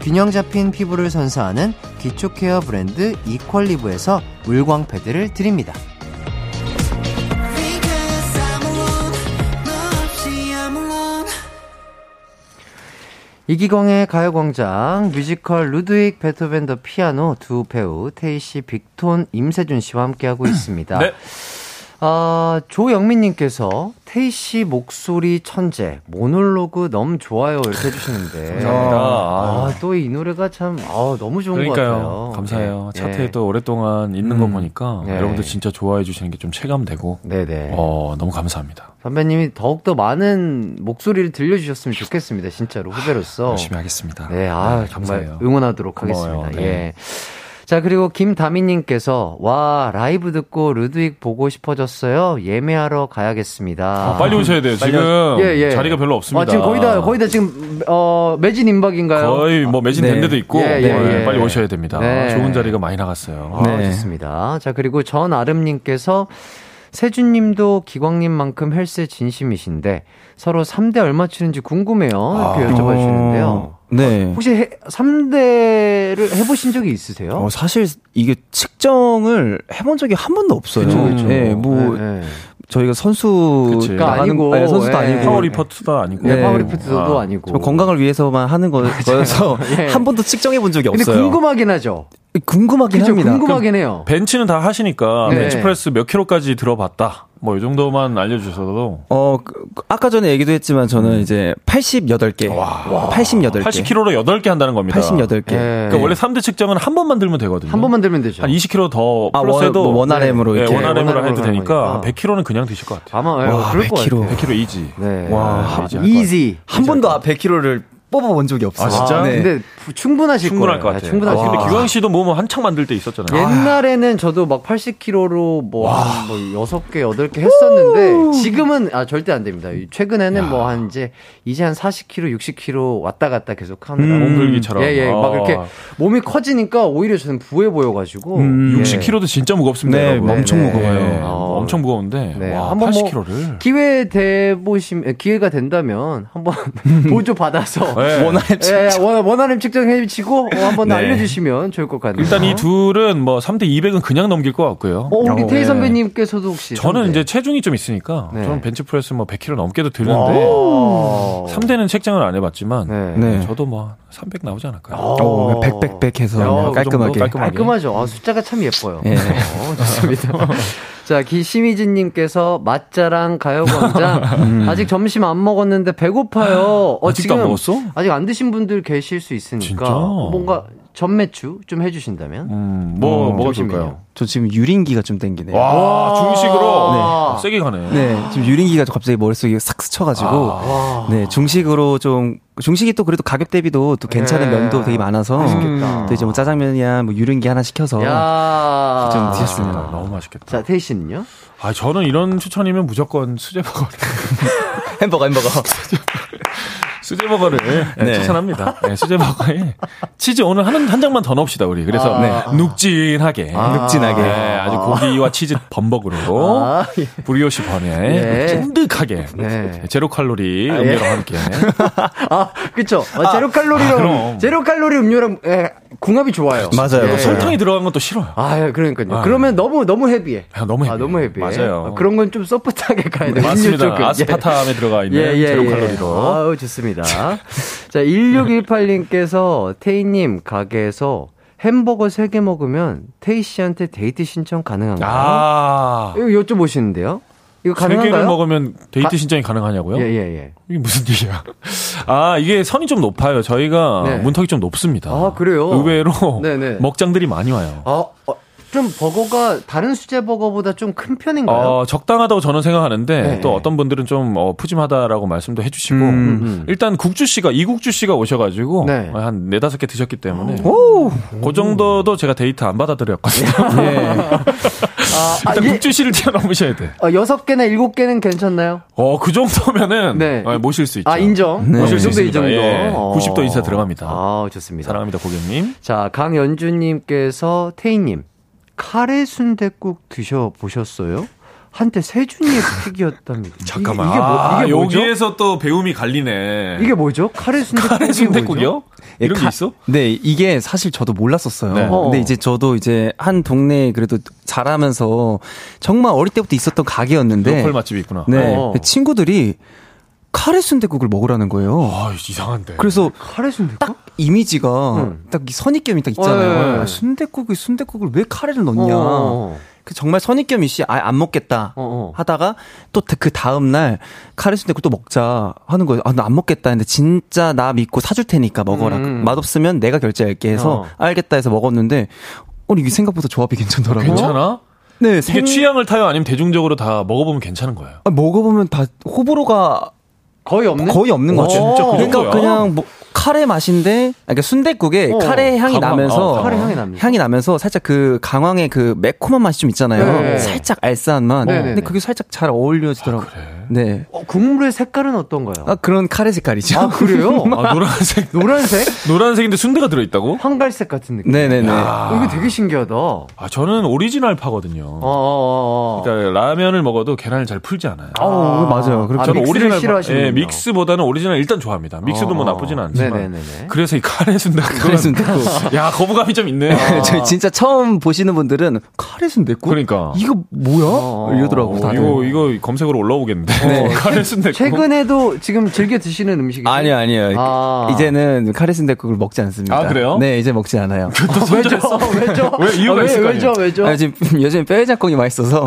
균형 잡힌 피부를 선사하는 기초 care 브랜드 이퀄리브에서 물광 패드를 드립니다. 이기광의 가요광장 뮤지컬 루드윅 베토벤 더 피아노 두 배우 테이 씨 빅톤 임세준 씨와 함께하고 있습니다. 네. 아, 조영민님께서 테이 씨 목소리 천재 모놀로그 너무 좋아요 이렇게 해주시는데 [laughs] 감사합니다. 아, 또 이 노래가 참 아, 너무 좋은 것 그러니까요. 같아요. 감사해요. 예. 차트에 또 오랫동안 있는 거 음. 보니까 예. 여러분들 진짜 좋아해 주시는 게 좀 체감되고 네네. 어, 너무 감사합니다. 선배님이 더욱 더 많은 목소리를 들려주셨으면 좋겠습니다. 진짜로 후배로서. 열심히 하겠습니다. 네, 아, 네, 정말 감사해요. 응원하도록 고마워요. 하겠습니다. 네. 예. 자, 그리고 김다미님께서, 와, 라이브 듣고 루드윅 보고 싶어졌어요. 예매하러 가야겠습니다. 아, 빨리 오셔야 돼요. 빨리 지금 와- 자리가 별로 없습니다. 아, 지금 거의 다, 거의 다 지금, 어, 매진 임박인가요? 거의 뭐 매진된 네. 데도 있고 예, 예, 네, 예. 빨리 오셔야 됩니다. 네. 좋은 자리가 많이 나갔어요. 아, 좋습니다. 자, 그리고 전아름님께서 세준님도 기광님만큼 헬스에 진심이신데 서로 3대 얼마 치는지 궁금해요. 이렇게 아. 여쭤봐 주시는데요. 네. 혹시 해, 3대를 해보신 적이 있으세요? 어, 사실 이게 측정을 해본 적이 한 번도 없어요. 그쵸, 그쵸. 네, 뭐 네, 네. 저희가 선수 그치. 나가는 아니고, 네, 선수도 예. 아니고 powerlift도 아니고. 네, powerlift도 아. 아니고. 저 건강을 위해서만 하는 거, [laughs] 거여서 예. 한 번도 측정해 본 적이 근데 없어요. 궁금하긴 하죠. 궁금하긴 그죠? 합니다. 궁금하긴 해요. 벤치는 다 하시니까 네. 벤치프레스 몇 킬로까지 들어봤다. 뭐 이 정도만 알려주셔도 어, 그, 그 아까 전에 얘기도 했지만 저는 이제 88개. 88개. 80킬로로 8개 한다는 겁니다. 88개. 예. 그러니까 원래 3대 측정은 한 번만 들면 되거든요. 한 번만 들면 되죠. 한 20kg 더 아, 플러스해도 one, one RM으로 네, 이렇게. one RM으로 one RM으로 해도 되니까 거니까. 100kg는 그냥 드실 것 같아요. 아마 예, 와, 그럴 것 100kg. 같아요. 100kg easy. 네. 와, easy. Easy. 한 번도 100kg를 뽑아본 적이 없어요. 아, 진짜? 네. 근데 충분하실 충분할 거예요. 것 같아요. 충분하실 근데 거예요. 기광 씨도 뭐, 뭐 한창 만들 때 있었잖아요. 옛날에는 저도 막 80kg로 뭐, 한 뭐 6개, 8개 했었는데, 지금은, 아, 절대 안 됩니다. 최근에는 뭐한 이제, 이제 한 40kg, 60kg 왔다 갔다 계속 하느라. 음, 몸들기처럼. 예, 예. 막 아. 이렇게 몸이 커지니까 오히려 저는 부해 보여 가지고. 음, 예. 60kg도 진짜 무겁습니다. 네, 여러분. 엄청 네, 무거워요. 네. 어, 엄청 무거운데. 네, 와, 한번 뭐 80kg를. 기회 돼 보시면 기회가 된다면 한번 [laughs] 보조 받아서 [laughs] 네. 원활 예, 원, 원하는 측정해 주시고 어, 한번 네. 알려주시면 좋을 것 같네요. 일단 이 둘은 뭐 3대 200은 그냥 넘길 것 같고요. 어, 우리 어, 테이 네. 선배님께서도 혹시 저는 삼대? 이제 체중이 좀 있으니까 네. 저는 벤치프레스 뭐 100kg 넘게도 드는데 오. 3대는 책정을 안 해봤지만 네. 네. 저도 뭐 300 나오지 않을까요? 어, 100, 100, 100 해서 야, 그냥 그 깔끔하게. 깔끔하게. 깔끔하죠. 아, 숫자가 참 예뻐요. 예. 어, 좋습니다. [laughs] 자, 기시미즈님께서 맛자랑 가요광장 [laughs] 아직 점심 안 먹었는데 배고파요. 어, 아직도 안 먹었어? 아직 안 드신 분들 계실 수 있으니까 진짜? 뭔가 전매추 좀 해주신다면. 음, 뭐, 어, 뭐가 좋을까요? 저 지금 유린기가 좀 땡기네요. 와, 중식으로? 네. 세게 가네. 네, 지금 유린기가 좀 갑자기 머릿속에 싹 스쳐가지고, 아. 네, 중식으로 좀, 중식이 또 그래도 가격 대비도 또 괜찮은 네. 면도 되게 많아서, 맛있겠다. 또 이제 뭐 짜장면이야, 뭐 유린기 하나 시켜서, 야. 좀 드셨습니다. 아, 너무 맛있겠다. 자, 태희 씨는요? 아, 저는 이런 추천이면 무조건 수제버거. [laughs] 햄버거, 햄버거. [laughs] 수제버거를 네, 네. 추천합니다. 네, 수제버거에 치즈 오늘 한, 한 장만 더 넣읍시다, 우리. 그래서 아. 눅진하게. 눅진하게. 네, 아주 고기와 치즈 범벅으로 아, 예. 브리오시 번에 예. 찐득하게 네. 제로 칼로리 아, 음료와 예. 함께 [laughs] 아, 그쵸. 아, 제로 칼로리로, 아, 그럼. 제로 칼로리 음료랑, 예, 궁합이 좋아요. 맞아요. 예. 설탕이 들어간 건 또 싫어요. 아, 예, 그러니까요. 아. 그러면 너무, 너무 헤비해. 아, 너무 헤비해. 아, 너무 헤비해. 맞아요. 아, 그런 건좀 소프트하게 가야 돼요. 맞습니다. 예. 아스파탐에 들어가 있는 예, 예, 제로 예. 칼로리로. 아우, 좋습니다. 자, 1618님께서 태희님 가게에서 햄버거 3개 먹으면 태희 씨한테 데이트 신청 가능한가요? 아. 이거 여쭤보시는데요? 이거 가능한가요? 먹으면 데이트 가- 신청이 가능하냐고요? 예, 예, 예. 이게 무슨 얘기야? 아, 이게 선이 좀 높아요. 저희가 네. 문턱이 좀 높습니다. 아, 그래요? 의외로 네네. 먹장들이 많이 와요. 어, 어, 좀 버거가 다른 수제 버거보다 좀 큰 편인가요? 어, 적당하다고 저는 생각하는데 네. 또 어떤 분들은 좀 어, 푸짐하다라고 말씀도 해주시고 음, 음. 일단 국주 씨가 이국주 씨가 오셔가지고 네. 한 네다섯 개 드셨기 때문에 오! 그 정도도 제가 데이트 안 받아드렸거든요. [laughs] 아, 아, 일단 예. 국주 씨를 뛰어넘으셔야 돼. 어, 6개나 7개는 괜찮나요? 어, 그 정도면은 네. 어, 모실 수 있죠. 아, 인정. 네. 이 모실 수 정도, 이. 정도. 예. 어. 90도 인사 들어갑니다. 아, 좋습니다. 사랑합니다, 고객님. 자, 강연주님께서 태희님 카레 순댓국 드셔 보셨어요? 한때 세준이의 [laughs] 픽이었답니다. 잠깐만. 이게, 이게, 뭐, 아, 이게 뭐죠? 여기에서 또 배움이 갈리네. 이게 뭐죠? 카레 순댓국이 카레 순댓국이요? 예, 이런 게 가- 있어? 네, 이게 사실 저도 몰랐었어요. 네. 근데 이제 저도 이제 한 동네에 그래도 자라면서 정말 어릴 때부터 있었던 가게였는데. 로컬 맛집이 있구나. 네. 어. 친구들이 카레 순댓국을 먹으라는 거예요. 아, 이상한데. 그래서 카레 순댓국? 딱 이미지가 응. 딱이 선입견이 딱 있잖아요. 어, 예, 예. 순댓국이 순댓국을 왜 카레를 넣냐. 어, 그 정말 선입견 이 씨 아예 안 먹겠다 어, 어. 하다가 또 그 다음 날 카레 순댓국 또 먹자 하는 거예요. 아 나 안 먹겠다 근데 진짜 나 믿고 사줄 테니까 먹어라. 음. 맛없으면 내가 결제할게 해서 어. 알겠다 해서 먹었는데 어 이게 생각보다 조합이 괜찮더라고요. 괜찮아? 네, 이게 생... 취향을 타요? 아니면 대중적으로 다 먹어보면 괜찮은 거예요? 아, 먹어보면 다 호불호가 거의 없는? 거의 없는 어, 거죠. 그 그러니까? 그냥 뭐 카레 맛인데, 아, 그러니까 순댓국에 어, 카레 향이 가방, 나면서 어, 카레 향이 납니다. 향이 나면서 살짝 그 강황의 그 매콤한 맛이 좀 있잖아요. 네. 살짝 알싸한 맛. 네네네. 근데 그게 살짝 잘 어울려지더라고요. 네. 어, 국물의 색깔은 어떤가요? 아, 그런 카레 색깔이죠. 아, 그래요? [laughs] 아, 노란색. [laughs] 노란색? 노란색인데 순대가 들어있다고? 황갈색 같은 느낌. 네네네. 어, 이거 되게 신기하다. 어, 아, 저는 오리지널 파거든요. 어, 어. 어. 그러니까 라면을 먹어도 계란을 잘 풀지 않아요. 아, 맞아요. 그렇게 아, 저는 mix를 오리지널 파- 싫어하시는군요. 예, mix보다는 오리지널 일단 좋아합니다. mix도 뭐 어, 나쁘진 않지만. 네네네네. 그래서 이 카레 순댓국. 카레 순댓국. [laughs] 야, 거부감이 좀 있네. 저희 진짜 처음 보시는 분들은 카레 순댓국? 그러니까. 이거 뭐야? 어, 이러더라고. 어, 다들. 이거 이거 검색으로 올라오겠는데. 네. [laughs] 카레 순댓국. 최근에도 지금 즐겨 드시는 음식이죠? 아니요, 아니요. 아. 이제는 카레 순댓국을 먹지 않습니다. 아, 그래요? 네, 이제 먹지 않아요. 왜죠? 왜죠? 왜 이유가 아, 있을 거 왜, 왜죠? 아니에요? 왜죠? 아, 지금 요즘 뼈해장국이 맛있어서.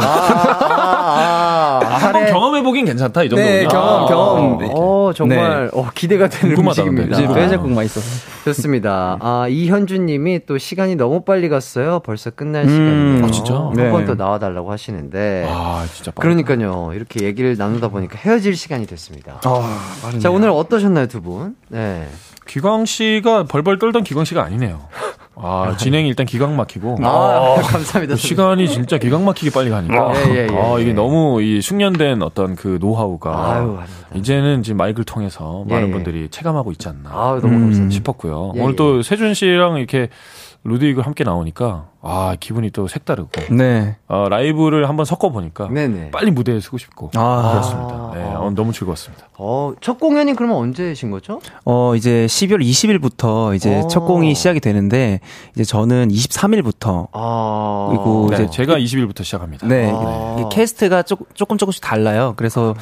아, 아, 아, 아, 한번 카레. 경험해보긴 괜찮다, 이 정도. 네, 경험, 경험. 어, 정말, 어, 기대가 되는 궁금하다, 음식입니다. 이제 뼈해장국 맛있어서. 좋습니다. 아, 이현준 님이 또 시간이 너무 빨리 갔어요. 벌써 끝날 음, 시간이네요. 아, 진짜? 한 네. 번더 나와달라고 하시는데. 아, 진짜. 빠르다. 그러니까요. 이렇게 얘기를 나누다 보니까 헤어질 시간이 됐습니다. 아, 자, 오늘 어떠셨나요, 두 분? 네. 기광 씨가 벌벌 떨던 기광 씨가 아니네요. 아, 진행이 일단 기광 막히고. 아, 감사합니다. 시간이 진짜 기광 막히게 빨리 가니까. 예, 예, 예, 아, 이게 예. 너무 이 숙련된 어떤 그 노하우가. 아유. 이제는 지금 마이크를 통해서 예, 많은 예. 분들이 체감하고 있지 않나 아유, 너무 감사합니다. 싶었고요. 예, 오늘 예. 또 세준 씨랑 이렇게 루드윅을 함께 나오니까 아 기분이 또 색다르고 네. 어, 라이브를 한번 섞어 보니까 네네. 빨리 무대에 서고 싶고 아. 그렇습니다. 네, 어, 너무 즐거웠습니다. 어, 첫 공연이 그러면 언제신 거죠? 어, 이제 12월 20일부터 이제 어. 첫 공이 시작이 되는데, 이제 저는 23일부터, 아. 그리고 네, 이제 제가 20일부터 시작합니다. 네, 아. 캐스트가 조, 조금 조금씩 달라요. 그래서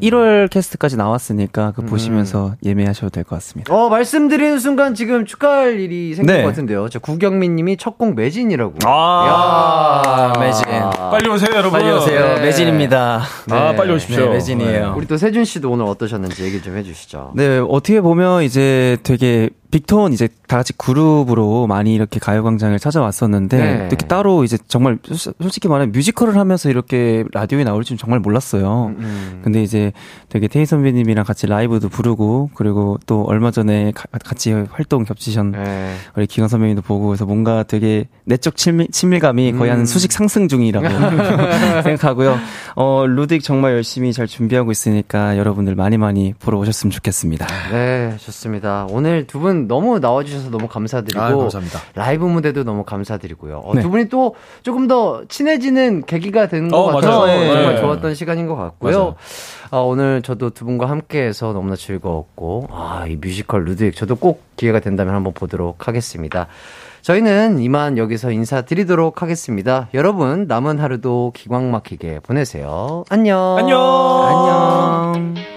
1월 캐스트까지 나왔으니까 그 보시면서 예매하셔도 될 것 같습니다. 어, 말씀드리는 순간 지금 축하할 일이 생긴 네. 것 같은데요. 저 구경민 님이 첫공 매진이라고. 아, 야. 매진. 빨리 오세요, 여러분. 빨리 오세요. 네. 매진입니다. 아, 빨리 오십시오. 네, 매진이에요. 우리 또 세준 씨도 오늘 어떠셨는지 얘기 좀 해주시죠. 네, 어떻게 보면 이제 되게 빅톤 이제 다 같이 그룹으로 많이 이렇게 가요광장을 찾아왔었는데 네. 이렇게 따로 이제 정말 솔- 솔직히 말하면 뮤지컬을 하면서 이렇게 라디오에 나올 줄은 정말 몰랐어요. 음. 근데 이제 되게 테이 선배님이랑 같이 라이브도 부르고 그리고 또 얼마 전에 가- 같이 활동 겹치셨 네. 우리 기광 선배님도 보고 그래서 뭔가 되게 내적 친밀, 친밀 감이 거의 음. 한 수직 상승 중이라고 [laughs] 생각하고요. 어, 루딕 정말 열심히 잘 준비하고 있으니까 여러분들 많이 많이 보러 오셨으면 좋겠습니다. 네, 좋습니다. 오늘 두분 너무 나와주셔서 너무 감사드리고 아유, 감사합니다. 라이브 무대도 너무 감사드리고요. 어, 네. 두 분이 또 조금 더 친해지는 계기가 된것 어, 같아서 맞아요. 네. 정말 네. 좋았던 시간인 것 같고요. 아, 오늘 저도 두 분과 함께해서 너무나 즐거웠고 아, 이 뮤지컬 루드윅 저도 꼭 기회가 된다면 한번 보도록 하겠습니다. 저희는 이만 여기서 인사드리도록 하겠습니다. 여러분 남은 하루도 기광 막히게 보내세요. 안녕. 안녕. 안녕.